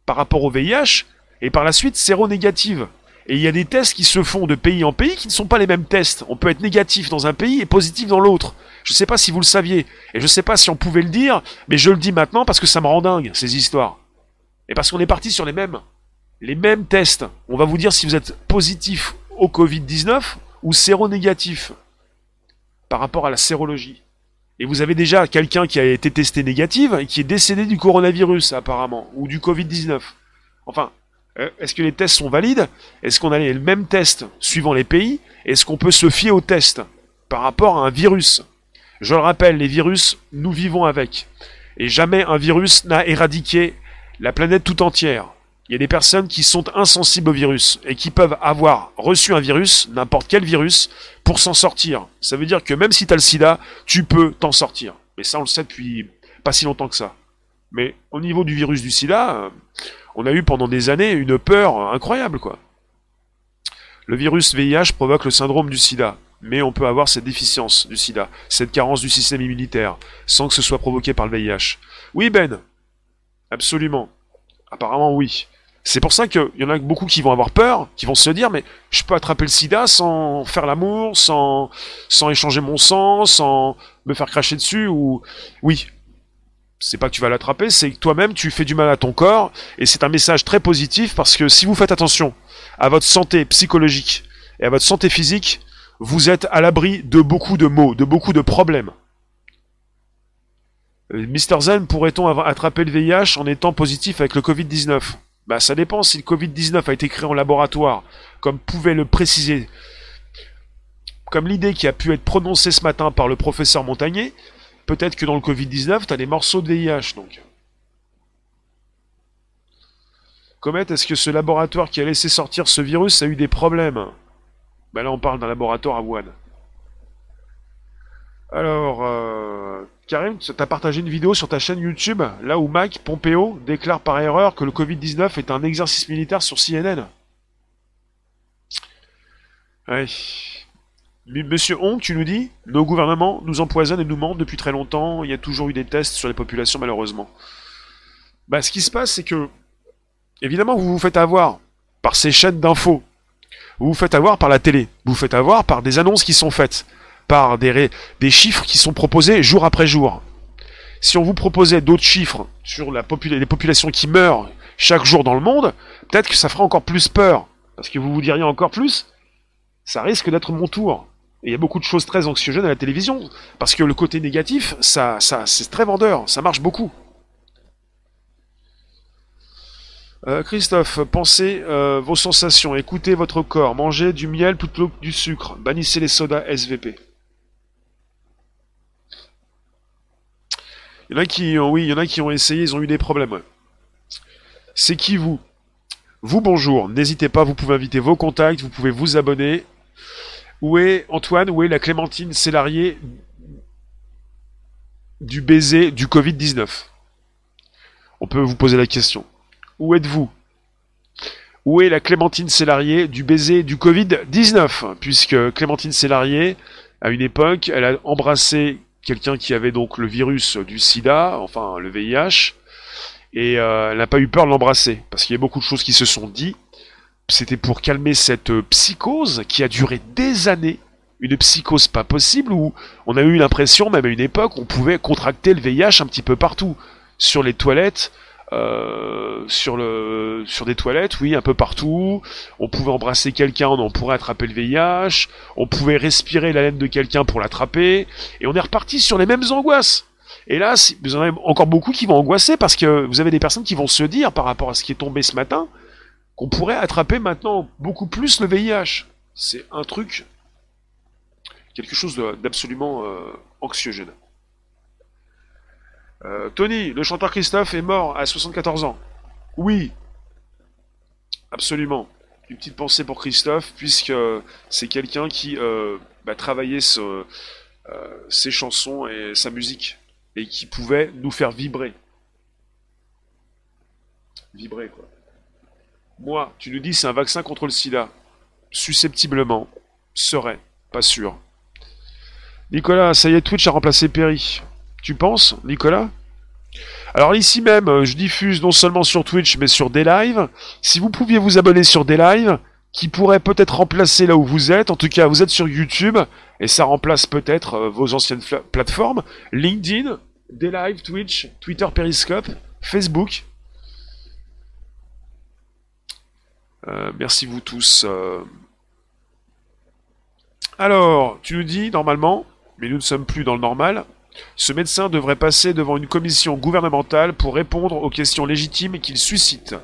par rapport au VIH et par la suite séronégatives. Et il y a des tests qui se font de pays en pays qui ne sont pas les mêmes tests. On peut être négatif dans un pays et positif dans l'autre. Je ne sais pas si vous le saviez. Et je ne sais pas si on pouvait le dire, mais je le dis maintenant parce que ça me rend dingue, ces histoires. Et parce qu'on est parti sur les mêmes. Les mêmes tests. On va vous dire si vous êtes positif au Covid-19 ou séronégatif par rapport à la sérologie. Et vous avez déjà quelqu'un qui a été testé négative et qui est décédé du coronavirus, apparemment, ou du Covid-19. Enfin, euh, est-ce que les tests sont valides? Est-ce qu'on a les mêmes tests suivant les pays? Est-ce qu'on peut se fier aux tests par rapport à un virus? Je le rappelle, les virus, nous vivons avec. Et jamais un virus n'a éradiqué la planète tout entière. Il y a des personnes qui sont insensibles au virus et qui peuvent avoir reçu un virus, n'importe quel virus, pour s'en sortir. Ça veut dire que même si tu as le sida, tu peux t'en sortir. Mais ça, on le sait depuis pas si longtemps que ça. Mais au niveau du virus du sida, euh, on a eu pendant des années une peur incroyable, quoi. Le virus VIH provoque le syndrome du sida, mais on peut avoir cette déficience du sida, cette carence du système immunitaire, sans que ce soit provoqué par le VIH. Oui, Ben Absolument. Apparemment, oui. C'est pour ça qu'il y en a beaucoup qui vont avoir peur, qui vont se dire, mais je peux attraper le sida sans faire l'amour, sans, sans échanger mon sang, sans me faire cracher dessus, ou... Oui, c'est pas que tu vas l'attraper, c'est que toi-même tu fais du mal à ton corps, et c'est un message très positif parce que si vous faites attention à votre santé psychologique et à votre santé physique, vous êtes à l'abri de beaucoup de maux, de beaucoup de problèmes. Euh, Mister Zen, pourrait-on attraper le VIH en étant positif avec le Covid-19 Bah ça dépend si le Covid-19 a été créé en laboratoire, comme pouvait le préciser, comme l'idée qui a pu être prononcée ce matin par le professeur Montagnier, peut-être que dans le Covid-19, tu as des morceaux de VIH, donc. Comet, est-ce que ce laboratoire qui a laissé sortir ce virus a eu des problèmes? Ben là, on parle d'un laboratoire à Wuhan. Alors, euh, Karim, tu as partagé une vidéo sur ta chaîne YouTube, là où Mike Pompeo déclare par erreur que le Covid-19 est un exercice militaire sur CNN. Ouais. Monsieur Hong, tu nous dis, nos gouvernements nous empoisonnent et nous mentent depuis très longtemps, il y a toujours eu des tests sur les populations malheureusement. Bah ce qui se passe c'est que, évidemment vous vous faites avoir par ces chaînes d'infos, vous vous faites avoir par la télé, vous vous faites avoir par des annonces qui sont faites, par des, des chiffres qui sont proposés jour après jour. Si on vous proposait d'autres chiffres sur les populations qui meurent chaque jour dans le monde, peut-être que ça ferait encore plus peur, parce que vous vous diriez encore plus, ça risque d'être mon tour. Et il y a beaucoup de choses très anxiogènes à la télévision, parce que le côté négatif, ça, ça, c'est très vendeur, ça marche beaucoup. Euh, Christophe, pensez euh, vos sensations, écoutez votre corps, mangez du miel plutôt que du sucre, bannissez les sodas SVP. Il y en a qui ont, oui, il y qui ont essayé, ils ont eu des problèmes. C'est qui vous? Vous bonjour, n'hésitez pas, vous pouvez inviter vos contacts, vous pouvez vous abonner, où est Antoine? Où est la Clémentine Célarier du baiser du Covid-19 On peut vous poser la question. Où êtes-vous? Où est la Clémentine Célarier du baiser du Covid-19 Puisque Clémentine Célarier, à une époque, elle a embrassé quelqu'un qui avait donc le virus du sida, enfin le VIH, et euh, elle n'a pas eu peur de l'embrasser, parce qu'il y a beaucoup de choses qui se sont dites, c'était pour calmer cette euh, psychose qui a duré des années. Une psychose pas possible où on a eu l'impression, même à une époque, on pouvait contracter le VIH un petit peu partout. Sur les toilettes, euh, sur, des toilettes, oui, un peu partout. On pouvait embrasser quelqu'un, on pourrait attraper le VIH. On pouvait respirer la laine de quelqu'un pour l'attraper. Et on est reparti sur les mêmes angoisses. Et là, vous en avez encore beaucoup qui vont angoisser parce que vous avez des personnes qui vont se dire par rapport à ce qui est tombé ce matin, qu'on pourrait attraper maintenant beaucoup plus le VIH. C'est un truc, quelque chose d'absolument euh, anxiogène. Euh, Tony, le chanteur Christophe est mort à 74 ans. Oui, absolument. Une petite pensée pour Christophe, puisque c'est quelqu'un qui euh, bah, travaillait ses chansons et sa musique, et qui pouvait nous faire vibrer. Vibrer, quoi. Moi, tu nous dis c'est un vaccin contre le sida. Susceptiblement. Serait. Pas sûr. Nicolas, ça y est, Twitch a remplacé Perry. Tu penses, Nicolas? Alors ici même, euh, je diffuse non seulement sur Twitch, mais sur des. Si vous pouviez vous abonner sur des qui pourraient peut-être remplacer là où vous êtes, en tout cas vous êtes sur YouTube, et ça remplace peut-être euh, vos anciennes plateformes, LinkedIn, des Twitch, Twitter Periscope, Facebook, Euh, merci vous tous. Alors, tu nous dis normalement, mais nous ne sommes plus dans le normal. Ce médecin devrait passer devant une commission gouvernementale pour répondre aux questions légitimes qu'il suscite.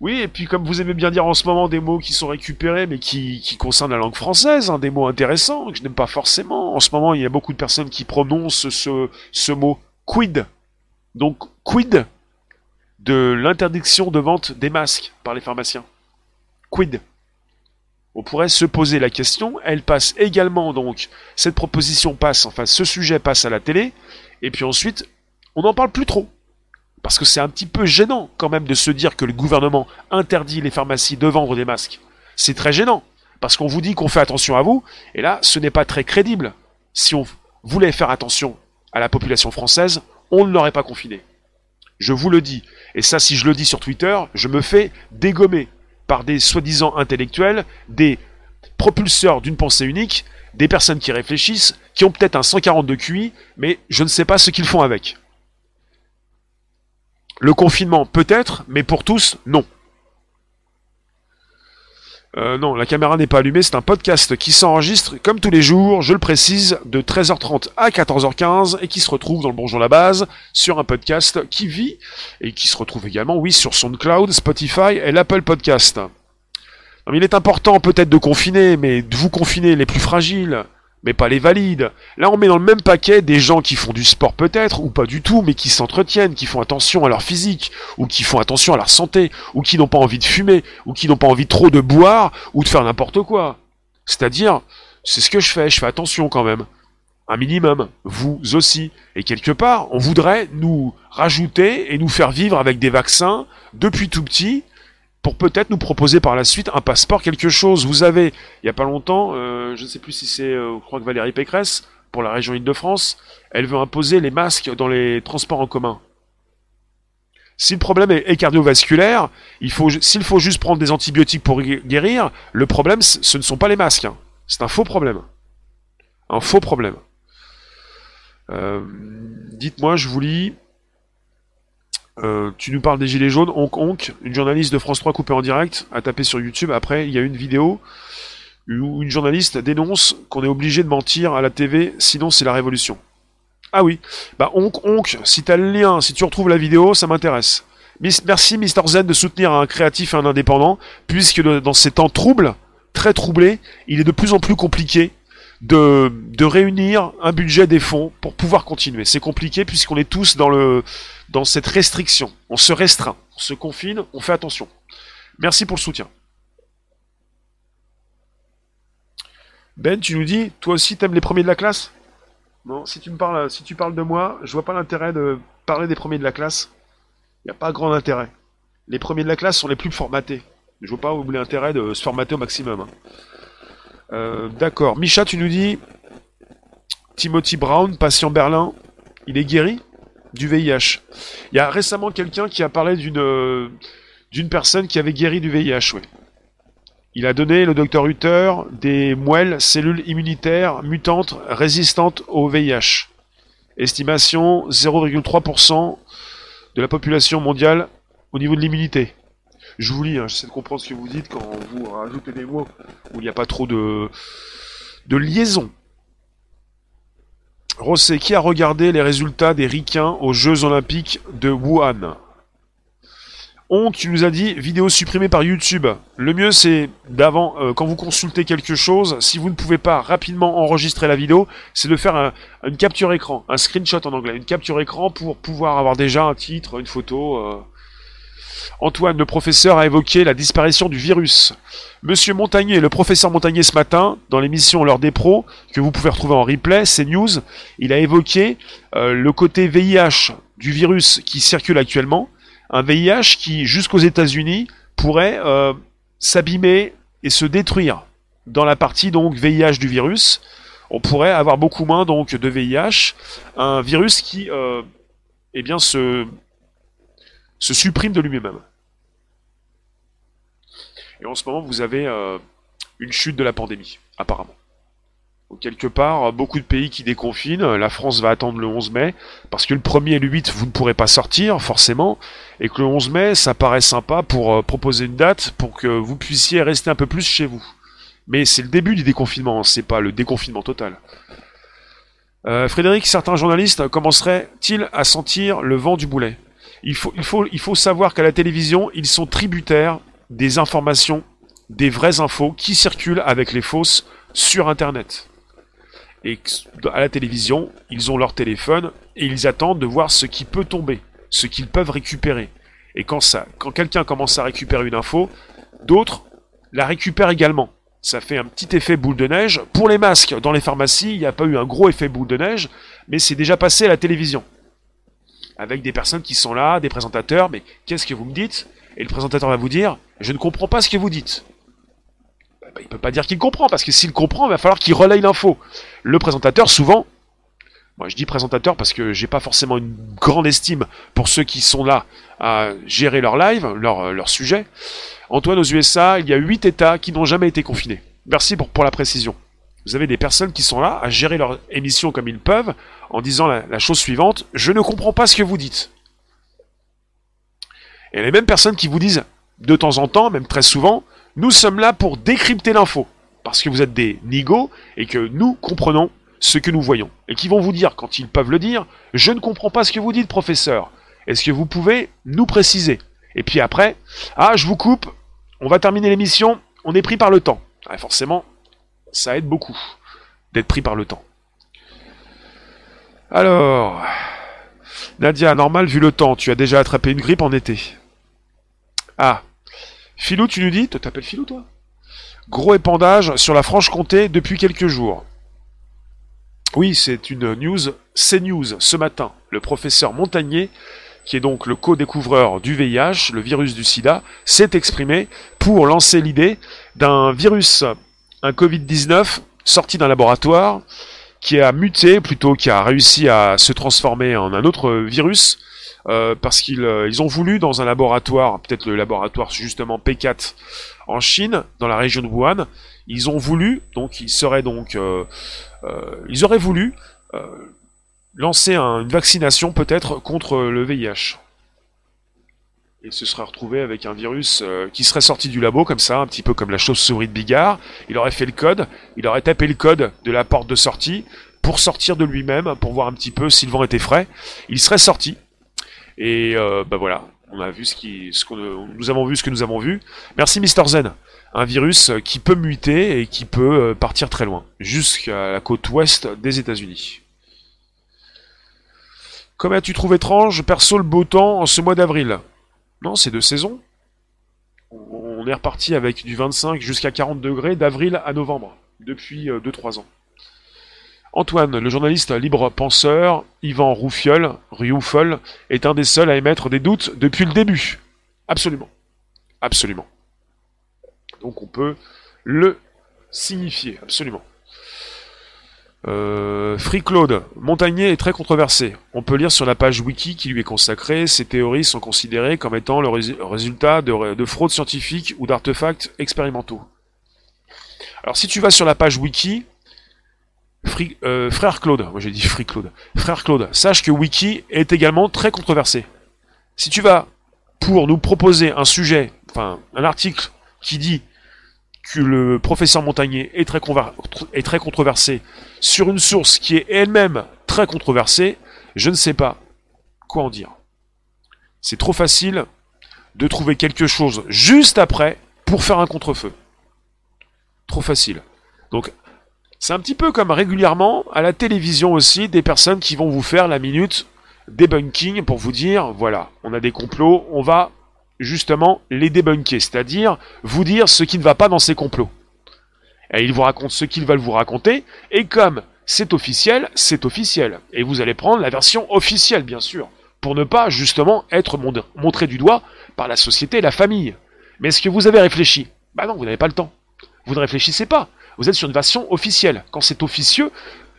Oui, et puis comme vous aimez bien dire en ce moment des mots qui sont récupérés, mais qui, concernent la langue française, hein, des mots intéressants, que je n'aime pas forcément. En ce moment, il y a beaucoup de personnes qui prononcent ce, ce mot quid. Donc, quid de l'interdiction de vente des masques par les pharmaciens. Quid on pourrait se poser la question, elle passe également donc, cette proposition passe, enfin ce sujet passe à la télé, et puis ensuite, on n'en parle plus trop. Parce que c'est un petit peu gênant quand même de se dire que le gouvernement interdit les pharmacies de vendre des masques. C'est très gênant, parce qu'on vous dit qu'on fait attention à vous, et là, ce n'est pas très crédible. Si on voulait faire attention à la population française, on ne l'aurait pas confiné. Je vous le dis, et ça si je le dis sur Twitter, je me fais dégommer par des soi-disant intellectuels, des propulseurs d'une pensée unique, des personnes qui réfléchissent, qui ont peut-être un 140 de QI, mais je ne sais pas ce qu'ils font avec. Le confinement peut-être, mais pour tous, non. Euh, non, la caméra n'est pas allumée, c'est un podcast qui s'enregistre comme tous les jours, je le précise, de 13h30 à 14h15 et qui se retrouve dans le Bonjour la base sur un podcast qui vit et qui se retrouve également, oui, sur SoundCloud, Spotify et l'Apple Podcast. il est important peut-être de confiner, mais de vous confiner les plus fragiles, mais pas les valides. Là, on met dans le même paquet des gens qui font du sport peut-être, ou pas du tout, mais qui s'entretiennent, qui font attention à leur physique, ou qui font attention à leur santé, ou qui n'ont pas envie de fumer, ou qui n'ont pas envie trop de boire, ou de faire n'importe quoi. C'est-à-dire, c'est ce que je fais, je fais attention quand même. Un minimum, vous aussi. Et quelque part, on voudrait nous rajouter et nous faire vivre avec des vaccins depuis tout petit, pour peut-être nous proposer par la suite un passeport, quelque chose. Vous avez, il n'y a pas longtemps, euh, je ne sais plus si c'est, euh, je crois que Valérie Pécresse, pour la région Île-de-France, elle veut imposer les masques dans les transports en commun. Si le problème est, cardiovasculaire, faut, s'il faut juste prendre des antibiotiques pour guérir, le problème, ce ne sont pas les masques. Hein. C'est un faux problème. Un faux problème. Euh, dites-moi, je vous lis. Euh, tu nous parles des Gilets jaunes, Honk Honk, une journaliste de France 3 coupée en direct, a tapé sur YouTube. Après, il y a une vidéo où une journaliste dénonce qu'on est obligé de mentir à la TV, sinon c'est la révolution. Ah oui, bah Honk Honk, si t'as le lien, si tu retrouves la vidéo, ça m'intéresse. Merci Mister Zen de soutenir un créatif et un indépendant, puisque dans ces temps troubles, très troublés, il est de plus en plus compliqué de, réunir un budget des fonds pour pouvoir continuer. C'est compliqué puisqu'on est tous dans, le, dans cette restriction. On se restreint, on se confine, on fait attention. Merci pour le soutien. Ben, tu nous dis, toi aussi t'aimes les premiers de la classe? Non, si tu me parles, si tu parles de moi, je vois pas l'intérêt de parler des premiers de la classe. Il n'y a pas grand intérêt. Les premiers de la classe sont les plus formatés. Je vois pas où l'intérêt de se formater au maximum. Hein. Euh, d'accord. Micha, tu nous dis Timothy Brown, patient Berlin, il est guéri du VIH. Il y a récemment quelqu'un qui a parlé d'une euh, personne qui avait guéri du VIH, ouais. Il a donné, le docteur Hutter, des moelles, cellules immunitaires mutantes résistantes au VIH. Estimation 0,3% de la population mondiale au niveau de l'immunité. Je vous lis, hein, j'essaie de comprendre ce que vous dites quand vous rajoutez des mots où il n'y a pas trop de, de liaison. Rosset, qui a regardé les résultats des ricains aux Jeux Olympiques de Wuhan? On, tu nous as dit vidéo supprimée par YouTube. Le mieux c'est d'avant, euh, quand vous consultez quelque chose, si vous ne pouvez pas rapidement enregistrer la vidéo, c'est de faire une capture écran, un screenshot en anglais, une capture écran pour pouvoir avoir déjà un titre, une photo. Euh, Antoine, le professeur, a évoqué la disparition du virus. Monsieur Montagnier, le professeur Montagnier ce matin, dans l'émission L'heure des pros, que vous pouvez retrouver en replay, c'est News, il a évoqué euh, le côté VIH du virus qui circule actuellement, un VIH qui, jusqu'aux États-Unis, pourrait euh, s'abîmer et se détruire. Dans la partie donc VIH du virus, on pourrait avoir beaucoup moins donc de VIH, un virus qui euh, eh bien se se supprime de lui-même. Et en ce moment, vous avez euh, une chute de la pandémie, apparemment. Donc, quelque part, beaucoup de pays qui déconfinent, la France va attendre le 11 mai, parce que le 1er et le 8, vous ne pourrez pas sortir, forcément, et que le 11 mai, ça paraît sympa pour euh, proposer une date pour que vous puissiez rester un peu plus chez vous. Mais c'est le début du déconfinement, c'est pas le déconfinement total. Euh, Frédéric, certains journalistes commenceraient-ils à sentir le vent du boulet? Il faut, savoir qu'à la télévision, ils sont tributaires des informations, des vraies infos qui circulent avec les fausses sur Internet. Et à la télévision, ils ont leur téléphone et ils attendent de voir ce qui peut tomber, ce qu'ils peuvent récupérer. Et quand, quand quelqu'un commence à récupérer une info, d'autres la récupèrent également. Ça fait un petit effet boule de neige. Pour les masques, dans les pharmacies, il n'y a pas eu un gros effet boule de neige, mais c'est déjà passé à la télévision. Avec des personnes qui sont là, des présentateurs, mais qu'est-ce que vous me dites? Et le présentateur va vous dire, je ne comprends pas ce que vous dites. Il bah, il peut pas dire qu'il comprend, parce que s'il comprend, il va falloir qu'il relaye l'info. Le présentateur, souvent, moi, je dis présentateur parce que j'ai pas forcément une grande estime pour ceux qui sont là à gérer leur live, leur, euh, sujet. Antoine, aux USA, il y a 8 États qui n'ont jamais été confinés. Merci pour la précision. Vous avez des personnes qui sont là à gérer leur émission comme ils peuvent en disant la, chose suivante, je ne comprends pas ce que vous dites. Et les mêmes personnes qui vous disent de temps en temps, même très souvent, nous sommes là pour décrypter l'info. Parce que vous êtes des nigauds et que nous comprenons ce que nous voyons, et qui vont vous dire, quand ils peuvent le dire, je ne comprends pas ce que vous dites, professeur. Est-ce que vous pouvez nous préciser? Et puis après, ah, je vous coupe, on va terminer l'émission, on est pris par le temps. forcément, ça aide beaucoup d'être pris par le temps. Alors, Nadia, normal vu le temps, tu as déjà attrapé une grippe en été. Ah, Philou, tu nous dis, tu t'appelles Philou toi? Gros épandage sur la Franche-Comté depuis quelques jours. Oui, c'est une news, c'est news ce matin. Le professeur Montagnier, qui est donc le co-découvreur du VIH, le virus du sida, s'est exprimé pour lancer l'idée d'un virus, un Covid-19, sorti d'un laboratoire, qui a muté, plutôt qui a réussi à se transformer en un autre virus, euh, parce qu'ils euh, ont voulu dans un laboratoire, peut-être le laboratoire justement P4 en Chine, dans la région de Wuhan, ils ont voulu, donc ils seraient donc euh, euh, ils auraient voulu euh, lancer une vaccination peut-être contre le VIH. Et se serait retrouvé avec un virus euh, qui serait sorti du labo comme ça, un petit peu comme la chauve-souris de Bigard. Il aurait fait le code, il aurait tapé le code de la porte de sortie pour sortir de lui-même, pour voir un petit peu si le vent était frais. Il serait sorti. Et bah voilà, on a vu ce qu'on, nous avons vu ce que nous avons vu. Merci Mister Zen un virus qui peut muter et qui peut euh, partir très loin, jusqu'à la côte ouest des États-Unis. Comment as-tu trouvé étrange, perso, le beau temps en ce mois d'avril? Non, c'est de saison. On est reparti avec du 25 jusqu'à 40 degrés d'avril à novembre, depuis 2-3 euh, ans. Antoine, le journaliste libre penseur, Yvan Roufiol, Rioufol, est un des seuls à émettre des doutes depuis le début. Absolument. Absolument. Donc on peut le signifier, absolument. Euh, Free Claude, Montagnier est très controversé. On peut lire sur la page wiki qui lui est consacrée, ces théories sont considérées comme étant le résultat de, fraudes scientifiques ou d'artefacts expérimentaux. Alors si tu vas sur la page wiki, euh, frère Claude, moi j'ai dit Free Claude, frère Claude, sache que wiki est également très controversé. Si tu vas pour nous proposer un sujet, enfin un article qui dit que le professeur Montagnier est très, controversé sur une source qui est elle-même très controversée, je ne sais pas quoi en dire. C'est trop facile de trouver quelque chose juste après pour faire un contre-feu. Trop facile. Donc, c'est un petit peu comme régulièrement à la télévision aussi des personnes qui vont vous faire la minute debunking pour vous dire voilà, on a des complots, on va justement les débunker, c'est-à-dire vous dire ce qui ne va pas dans ces complots. Et ils vous racontent ce qu'ils veulent vous raconter, et comme c'est officiel, c'est officiel. Et vous allez prendre la version officielle, bien sûr, pour ne pas justement être montré du doigt par la société et la famille. Mais est-ce que vous avez réfléchi? Bah non, vous n'avez pas le temps. Vous ne réfléchissez pas. Vous êtes sur une version officielle. Quand c'est officieux,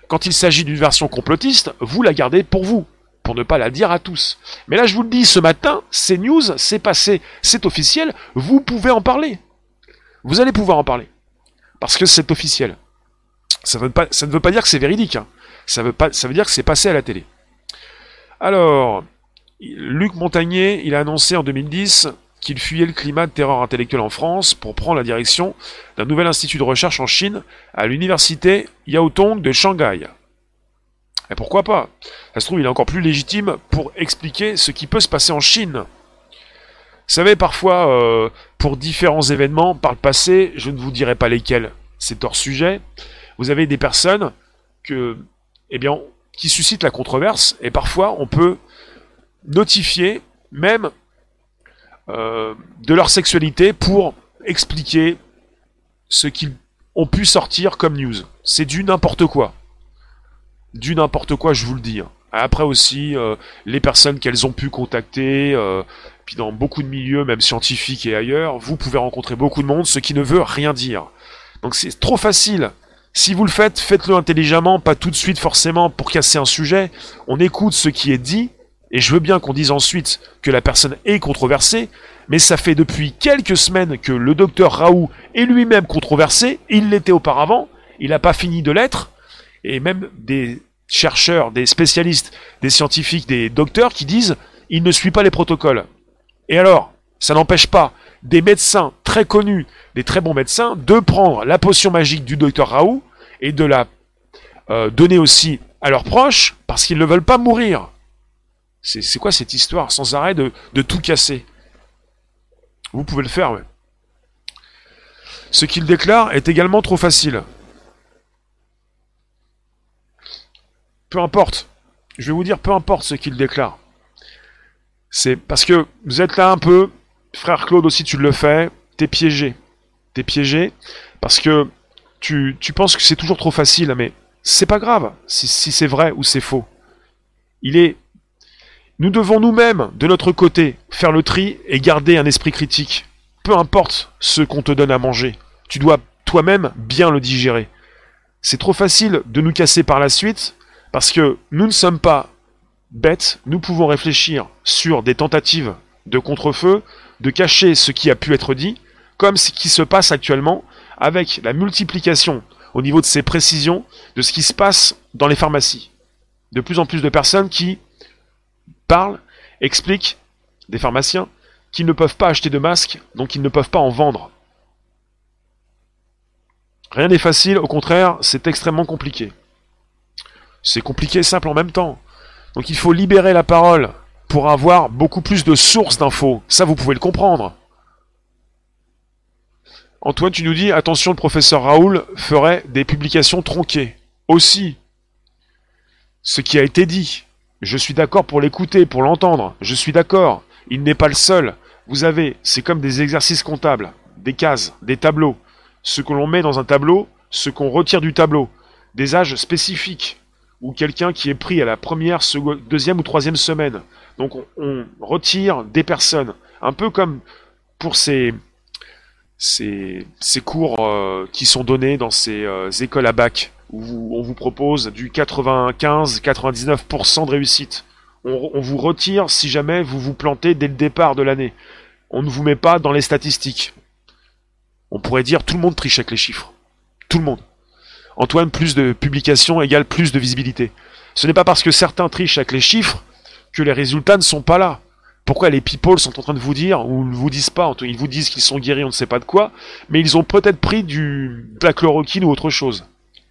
quand il s'agit d'une version complotiste, vous la gardez pour vous pour ne pas la dire à tous. Mais là, je vous le dis, ce matin, c'est news, c'est passé, c'est officiel, vous pouvez en parler. Vous allez pouvoir en parler. Parce que c'est officiel. Ça, ne veut pas dire que c'est véridique. Hein. Ça, veut pas, ça veut dire que c'est passé à la télé. Alors, Luc Montagnier, il a annoncé en 2010 qu'il fuyait le climat de terreur intellectuelle en France pour prendre la direction d'un nouvel institut de recherche en Chine à l'université Yaotong de Shanghai. Et pourquoi pas? Ça se trouve, il est encore plus légitime pour expliquer ce qui peut se passer en Chine. Vous savez, parfois, euh, pour différents événements, par le passé, je ne vous dirai pas lesquels, c'est hors sujet, vous avez des personnes eh qui suscitent la controverse, et parfois on peut notifier même euh, de leur sexualité pour expliquer ce qu'ils ont pu sortir comme news. C'est du n'importe quoi. Du n'importe quoi, je vous le dis. Hein. Après aussi, euh, les personnes qu'elles ont pu contacter, euh, puis dans beaucoup de milieux, même scientifiques et ailleurs, vous pouvez rencontrer beaucoup de monde, ce qui ne veut rien dire. Donc c'est trop facile. Si vous le faites, faites-le intelligemment, pas tout de suite forcément pour casser un sujet. On écoute ce qui est dit, et je veux bien qu'on dise ensuite que la personne est controversée, mais ça fait depuis quelques semaines que le docteur Raoult est lui-même controversé, il l'était auparavant, il n'a pas fini de l'être, et même des chercheurs, des spécialistes, des scientifiques, des docteurs qui disent il ne suit pas les protocoles. Et alors, ça n'empêche pas des médecins très connus, des très bons médecins, de prendre la potion magique du docteur Raoult et de la euh, donner aussi à leurs proches parce qu'ils ne veulent pas mourir. C'est quoi cette histoire sans arrêt de, tout casser? Vous pouvez le faire, Ce qu'il déclare est également trop facile. Peu importe. Je vais vous dire, peu importe ce qu'il déclare. C'est parce que vous êtes là un peu, frère Claude aussi tu le fais, t'es piégé. T'es piégé parce que tu, penses que c'est toujours trop facile, mais c'est pas grave si c'est vrai ou c'est faux. Il est nous devons nous-mêmes, de notre côté, faire le tri et garder un esprit critique. Peu importe ce qu'on te donne à manger, tu dois toi-même bien le digérer. C'est trop facile de nous casser par la suite, parce que nous ne sommes pas bêtes, nous pouvons réfléchir sur des tentatives de contre-feu, de cacher ce qui a pu être dit, comme ce qui se passe actuellement avec la multiplication au niveau de ces précisions de ce qui se passe dans les pharmacies. De plus en plus de personnes qui parlent, expliquent, des pharmaciens, qu'ils ne peuvent pas acheter de masques, donc ils ne peuvent pas en vendre. Rien n'est facile, au contraire, c'est extrêmement compliqué. C'est compliqué et simple en même temps. Donc il faut libérer la parole pour avoir beaucoup plus de sources d'infos. Ça, vous pouvez le comprendre. Antoine, tu nous dis, attention, le professeur Raoul ferait des publications tronquées. Aussi, ce qui a été dit, je suis d'accord pour l'écouter, pour l'entendre. Je suis d'accord. Il n'est pas le seul. Vous avez, c'est comme des exercices comptables, des cases, des tableaux. Ce que l'on met dans un tableau, ce qu'on retire du tableau. Des âges spécifiques. Ou quelqu'un qui est pris à la première, deuxième ou troisième semaine. Donc on, retire des personnes. Un peu comme pour ces, ces, cours euh, qui sont donnés dans ces euh, écoles à bac où on vous propose du 95-99% de réussite. On, vous retire si jamais vous vous plantez dès le départ de l'année. On ne vous met pas dans les statistiques. On pourrait dire tout le monde triche avec les chiffres. Tout le monde. Antoine, plus de publications égale plus de visibilité. Ce n'est pas parce que certains trichent avec les chiffres que les résultats ne sont pas là. Pourquoi les people sont en train de vous dire, ou ne vous disent pas, ils vous disent qu'ils sont guéris, on ne sait pas de quoi, mais ils ont peut-être pris du, de la chloroquine ou autre chose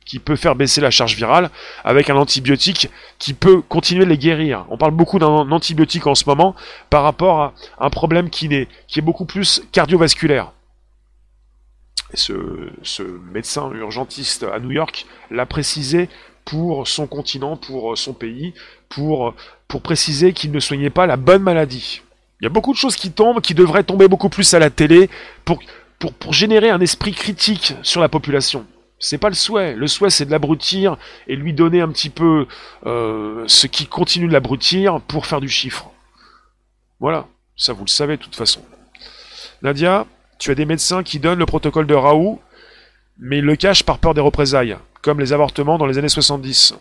qui peut faire baisser la charge virale avec un antibiotique qui peut continuer de les guérir. On parle beaucoup d'un antibiotique en ce moment par rapport à un problème qui qui est beaucoup plus cardiovasculaire. Ce, ce médecin urgentiste à New York l'a précisé pour son continent, pour son pays, pour, pour préciser qu'il ne soignait pas la bonne maladie. Il y a beaucoup de choses qui tombent, qui devraient tomber beaucoup plus à la télé pour générer un esprit critique sur la population. C'est pas le souhait. Le souhait, c'est de l'abrutir et lui donner un petit peu euh, ce qui continue de l'abrutir pour faire du chiffre. Voilà. Ça, vous le savez de toute façon. Nadia, tu as des médecins qui donnent le protocole de Raoult, mais ils le cachent par peur des représailles, comme les avortements dans les années 70.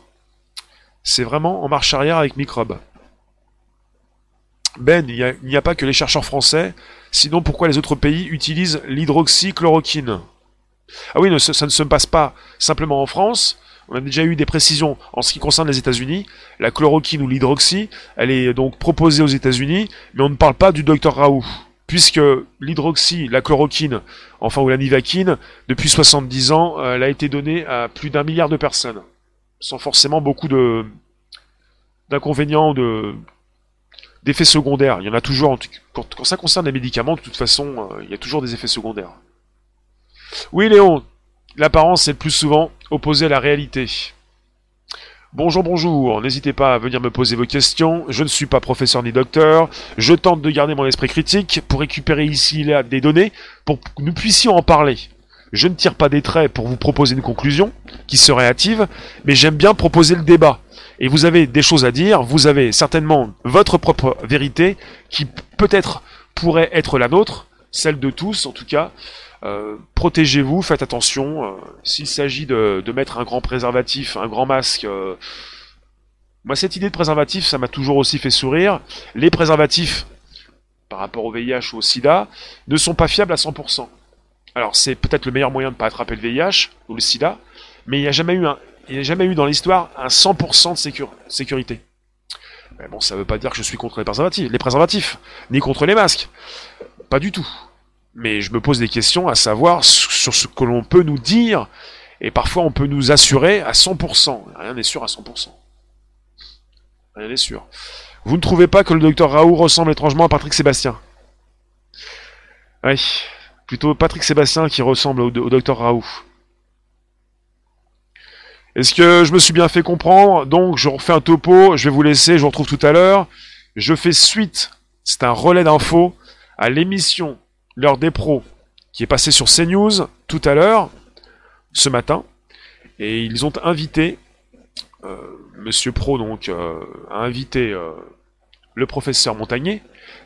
C'est vraiment en marche arrière avec microbes. Ben, il n'y a, a, pas que les chercheurs français, sinon pourquoi les autres pays utilisent l'hydroxychloroquine? Ah oui, ça, ne se passe pas simplement en France. On a déjà eu des précisions en ce qui concerne les États-Unis. La chloroquine ou l'hydroxy, elle est donc proposée aux États-Unis, mais on ne parle pas du docteur Raoult. Puisque l'hydroxy, la chloroquine, enfin ou la nivaquine, depuis 70 ans, euh, elle a été donnée à plus d'un milliard de personnes. Sans forcément beaucoup de, d'inconvénients, de d'effets secondaires. Il y en a toujours, quand, ça concerne les médicaments, de toute façon, euh, il y a toujours des effets secondaires. Oui, Léon, l'apparence est le plus souvent opposée à la réalité. Bonjour, bonjour, n'hésitez pas à venir me poser vos questions, je ne suis pas professeur ni docteur, je tente de garder mon esprit critique pour récupérer ici là des données pour que nous puissions en parler. Je ne tire pas des traits pour vous proposer une conclusion qui serait hâtive, mais j'aime bien proposer le débat. Et vous avez des choses à dire, vous avez certainement votre propre vérité qui peut-être pourrait être la nôtre, celle de tous en tout cas. Euh, protégez-vous, faites attention. Euh, s'il s'agit de, mettre un grand préservatif, un grand masque, euh, moi cette idée de préservatif, ça m'a toujours aussi fait sourire. Les préservatifs, par rapport au VIH ou au SIDA, ne sont pas fiables à 100%. Alors c'est peut-être le meilleur moyen de ne pas attraper le VIH ou le SIDA, mais il n'y a jamais eu un, il a jamais eu dans l'histoire un 100% de sécurité. Mais bon, ça ne veut pas dire que je suis contre les préservatifs, les préservatifs, ni contre les masques. Pas du tout. Mais je me pose des questions à savoir sur ce que l'on peut nous dire, et parfois on peut nous assurer à 100%. Rien n'est sûr à 100%. Rien n'est sûr. Vous ne trouvez pas que le docteur Raoult ressemble étrangement à Patrick Sébastien? Oui, plutôt Patrick Sébastien qui ressemble au, docteur Raoult. Est-ce que je me suis bien fait comprendre? Donc, je refais un topo, je vais vous laisser, je vous retrouve tout à l'heure. Je fais suite, c'est un relais d'infos, à l'émission L'heure des pros, qui est passée sur CNews tout à l'heure, ce matin. Et ils ont invité, euh, Monsieur Pro, donc, euh, a invité euh, le professeur Montagnier,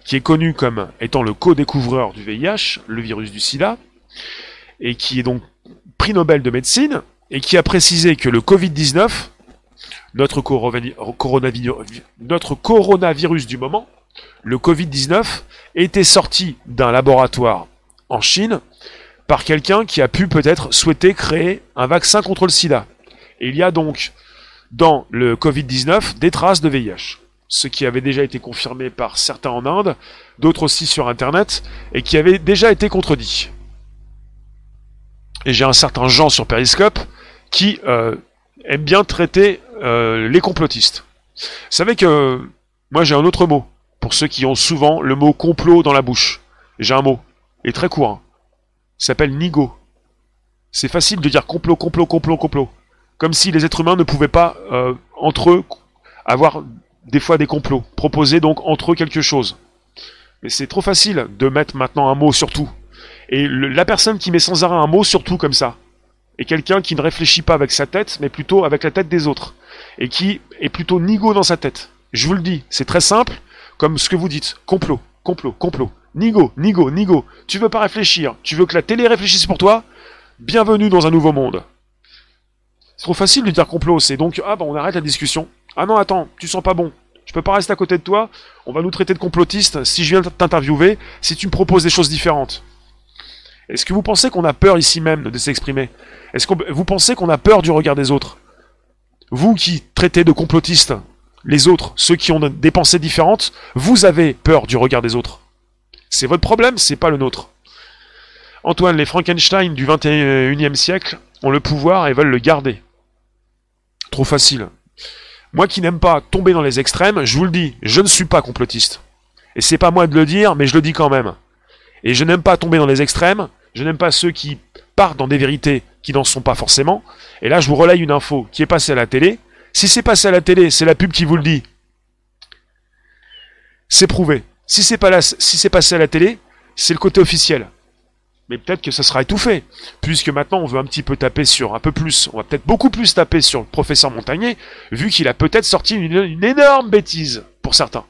qui est connu comme étant le co-découvreur du VIH, le virus du sida, et qui est donc prix Nobel de médecine, et qui a précisé que le Covid-19, notre, notre coronavirus du moment, le Covid-19, était sorti d'un laboratoire en Chine par quelqu'un qui a pu peut-être souhaiter créer un vaccin contre le sida. Et il y a donc dans le Covid-19 des traces de VIH, ce qui avait déjà été confirmé par certains en Inde, d'autres aussi sur Internet, et qui avait déjà été contredit. Et j'ai un certain Jean sur Periscope qui euh, aime bien traiter euh, les complotistes. Vous savez que moi j'ai un autre mot, pour ceux qui ont souvent le mot complot dans la bouche. J'ai un mot, et très court. Hein. Il s'appelle nigo. C'est facile de dire complot, complot, complot, complot. Comme si les êtres humains ne pouvaient pas, euh, entre eux, avoir des fois des complots. Proposer donc entre eux quelque chose. Mais c'est trop facile de mettre maintenant un mot sur tout. Et la personne qui met sans arrêt un mot sur tout comme ça, est quelqu'un qui ne réfléchit pas avec sa tête, mais plutôt avec la tête des autres. Et qui est plutôt nigo dans sa tête. Je vous le dis, c'est très simple, comme ce que vous dites. Complot, complot, complot. Nigo, nigo, nigo. Tu veux pas réfléchir, tu veux que la télé réfléchisse pour toi? Bienvenue dans un nouveau monde. C'est trop facile de dire complot, c'est donc, ah bah on arrête la discussion. Ah non, attends, tu sens pas bon. Je peux pas rester à côté de toi, on va nous traiter de complotiste si je viens t'interviewer, si tu me proposes des choses différentes. Est-ce que vous pensez qu'on a peur ici même de s'exprimer? Est-ce que vous pensez qu'on a peur du regard des autres? Vous qui traitez de complotistes les autres, ceux qui ont des pensées différentes, vous avez peur du regard des autres. C'est votre problème, c'est pas le nôtre. Antoine, les Frankenstein du 21e siècle ont le pouvoir et veulent le garder. Trop facile. Moi qui n'aime pas tomber dans les extrêmes, je vous le dis, je ne suis pas complotiste. Et c'est pas moi de le dire, mais je le dis quand même. Et je n'aime pas tomber dans les extrêmes, je n'aime pas ceux qui partent dans des vérités qui n'en sont pas forcément. Et là, je vous relaye une info qui est passée à la télé. Si c'est passé à la télé, c'est la pub qui vous le dit. C'est prouvé. Si c'est pas passé à la télé, c'est le côté officiel. Mais peut-être que ça sera étouffé, puisque maintenant on veut un petit peu taper sur un peu plus, on va peut-être beaucoup plus taper sur le professeur Montagnier, vu qu'il a peut-être sorti une énorme bêtise pour certains.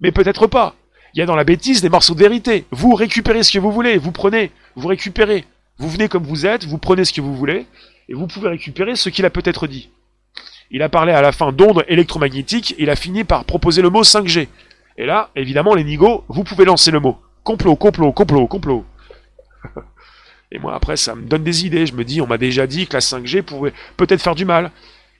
Mais peut-être pas. Il y a dans la bêtise des morceaux de vérité. Vous récupérez ce que vous voulez, vous prenez, vous récupérez. Vous venez comme vous êtes, vous prenez ce que vous voulez, et vous pouvez récupérer ce qu'il a peut-être dit. Il a parlé à la fin d'ondes électromagnétiques, il a fini par proposer le mot 5G. Et là, évidemment, les nigauds, vous pouvez lancer le mot. Complot, complot, complot, complot. <laughs> et moi, après, ça me donne des idées. Je me dis, on m'a déjà dit que la 5G pouvait peut-être faire du mal.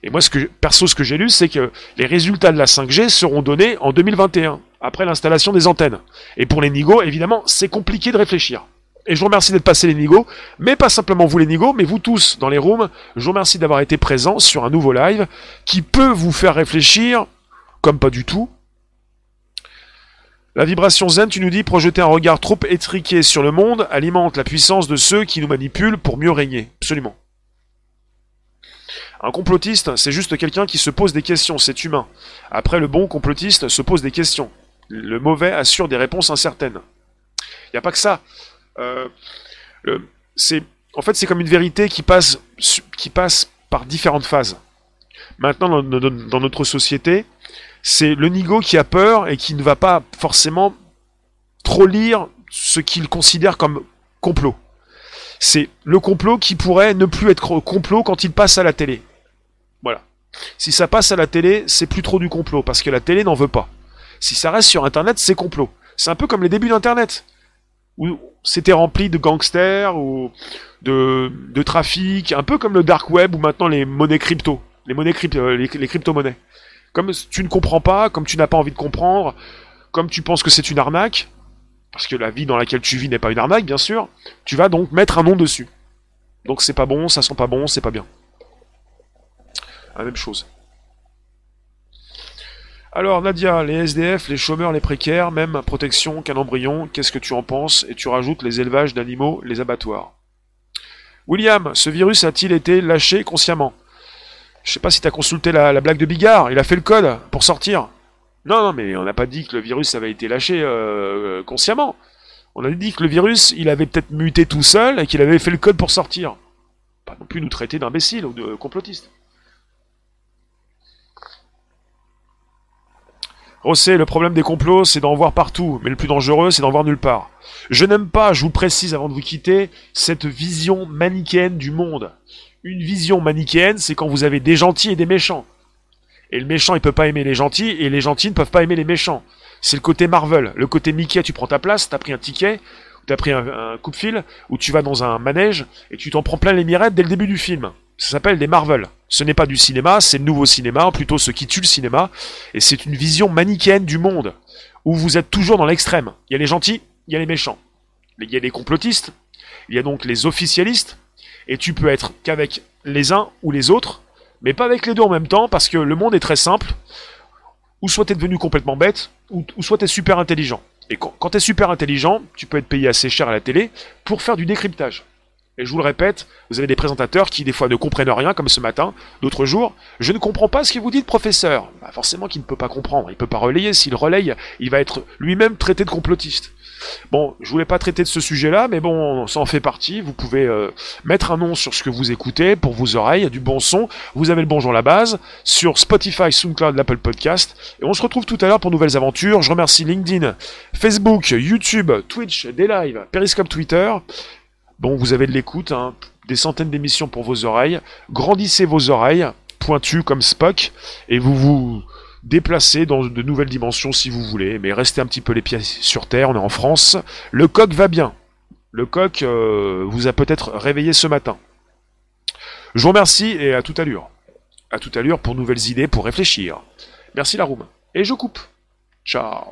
Et moi, ce que, perso, ce que j'ai lu, c'est que les résultats de la 5G seront donnés en 2021, après l'installation des antennes. Et pour les nigauds, évidemment, c'est compliqué de réfléchir. Et je vous remercie d'être passé les nigauds, mais pas simplement vous les nigauds, mais vous tous dans les rooms. Je vous remercie d'avoir été présents sur un nouveau live qui peut vous faire réfléchir comme pas du tout. La vibration zen, tu nous dis, projeter un regard trop étriqué sur le monde alimente la puissance de ceux qui nous manipulent pour mieux régner. Absolument. Un complotiste, c'est juste quelqu'un qui se pose des questions, c'est humain. Après, le bon complotiste se pose des questions. Le mauvais assure des réponses incertaines. Il n'y a pas que ça. Euh, c'est, en fait, c'est comme une vérité qui passe, qui passe par différentes phases. Maintenant, dans, notre société, c'est le nigo qui a peur et qui ne va pas forcément trop lire ce qu'il considère comme complot. C'est le complot qui pourrait ne plus être complot quand il passe à la télé. Voilà. Si ça passe à la télé, c'est plus trop du complot, parce que la télé n'en veut pas. Si ça reste sur Internet, c'est complot. C'est un peu comme les débuts d'Internet, où c'était rempli de gangsters ou de, trafic, un peu comme le dark web ou maintenant les monnaies crypto, les monnaies crypto, euh, les, crypto-monnaies. Comme tu ne comprends pas, comme tu n'as pas envie de comprendre, comme tu penses que c'est une arnaque, parce que la vie dans laquelle tu vis n'est pas une arnaque, bien sûr, tu vas donc mettre un nom dessus. Donc c'est pas bon, ça sent pas bon, c'est pas bien. La même chose. Alors Nadia, les SDF, les chômeurs, les précaires, même protection qu'un embryon, qu'est-ce que tu en penses Et tu rajoutes les élevages d'animaux, les abattoirs? William, ce virus a-t-il été lâché consciemment? Je sais pas si tu as consulté la, blague de Bigard, il a fait le code pour sortir. Non, non, mais on n'a pas dit que le virus avait été lâché euh, consciemment. On a dit que le virus, il avait peut-être muté tout seul et qu'il avait fait le code pour sortir. Pas non plus nous traiter d'imbéciles ou de complotistes. Rossé, le problème des complots, c'est d'en voir partout, mais le plus dangereux, c'est d'en voir nulle part. Je n'aime pas, je vous précise avant de vous quitter, cette vision manichéenne du monde. Une vision manichéenne, c'est quand vous avez des gentils et des méchants. Et le méchant, il peut pas aimer les gentils, et les gentils ne peuvent pas aimer les méchants. C'est le côté Marvel. Le côté Mickey, tu prends ta place, t'as pris un ticket, t'as pris un, un coup de fil, ou tu vas dans un manège, et tu t'en prends plein les mirettes dès le début du film. Ça s'appelle des Marvel. Ce n'est pas du cinéma, c'est le nouveau cinéma, plutôt ce qui tue le cinéma. Et c'est une vision manichéenne du monde, où vous êtes toujours dans l'extrême. Il y a les gentils, il y a les méchants. Il y a les complotistes, il y a donc les officialistes, et tu peux être qu'avec les uns ou les autres, mais pas avec les deux en même temps, parce que le monde est très simple. Ou soit t'es devenu complètement bête, ou, soit t'es super intelligent. Et quand, quand t'es super intelligent, tu peux être payé assez cher à la télé pour faire du décryptage. Et je vous le répète, vous avez des présentateurs qui des fois ne comprennent rien, comme ce matin, d'autres jours. Je ne comprends pas ce que vous dites, professeur. Bah forcément qu'il ne peut pas comprendre, il ne peut pas relayer. S'il relaye, il va être lui-même traité de complotiste. Bon, je voulais pas traiter de ce sujet-là, mais bon, ça en fait partie. Vous pouvez euh, mettre un nom sur ce que vous écoutez pour vos oreilles, du bon son. Vous avez le bonjour la base sur Spotify, SoundCloud, l'Apple Podcast. Et on se retrouve tout à l'heure pour nouvelles aventures. Je remercie LinkedIn, Facebook, YouTube, Twitch, des lives, Periscope, Twitter. Bon, vous avez de l'écoute, hein, des centaines d'émissions pour vos oreilles. Grandissez vos oreilles, pointues comme Spock, et vous vous déplacez dans de nouvelles dimensions si vous voulez. Mais restez un petit peu les pieds sur terre, on est en France. Le coq va bien. Le coq euh, vous a peut-être réveillé ce matin. Je vous remercie et à toute allure. À toute allure pour nouvelles idées, pour réfléchir. Merci la. Et je coupe. Ciao.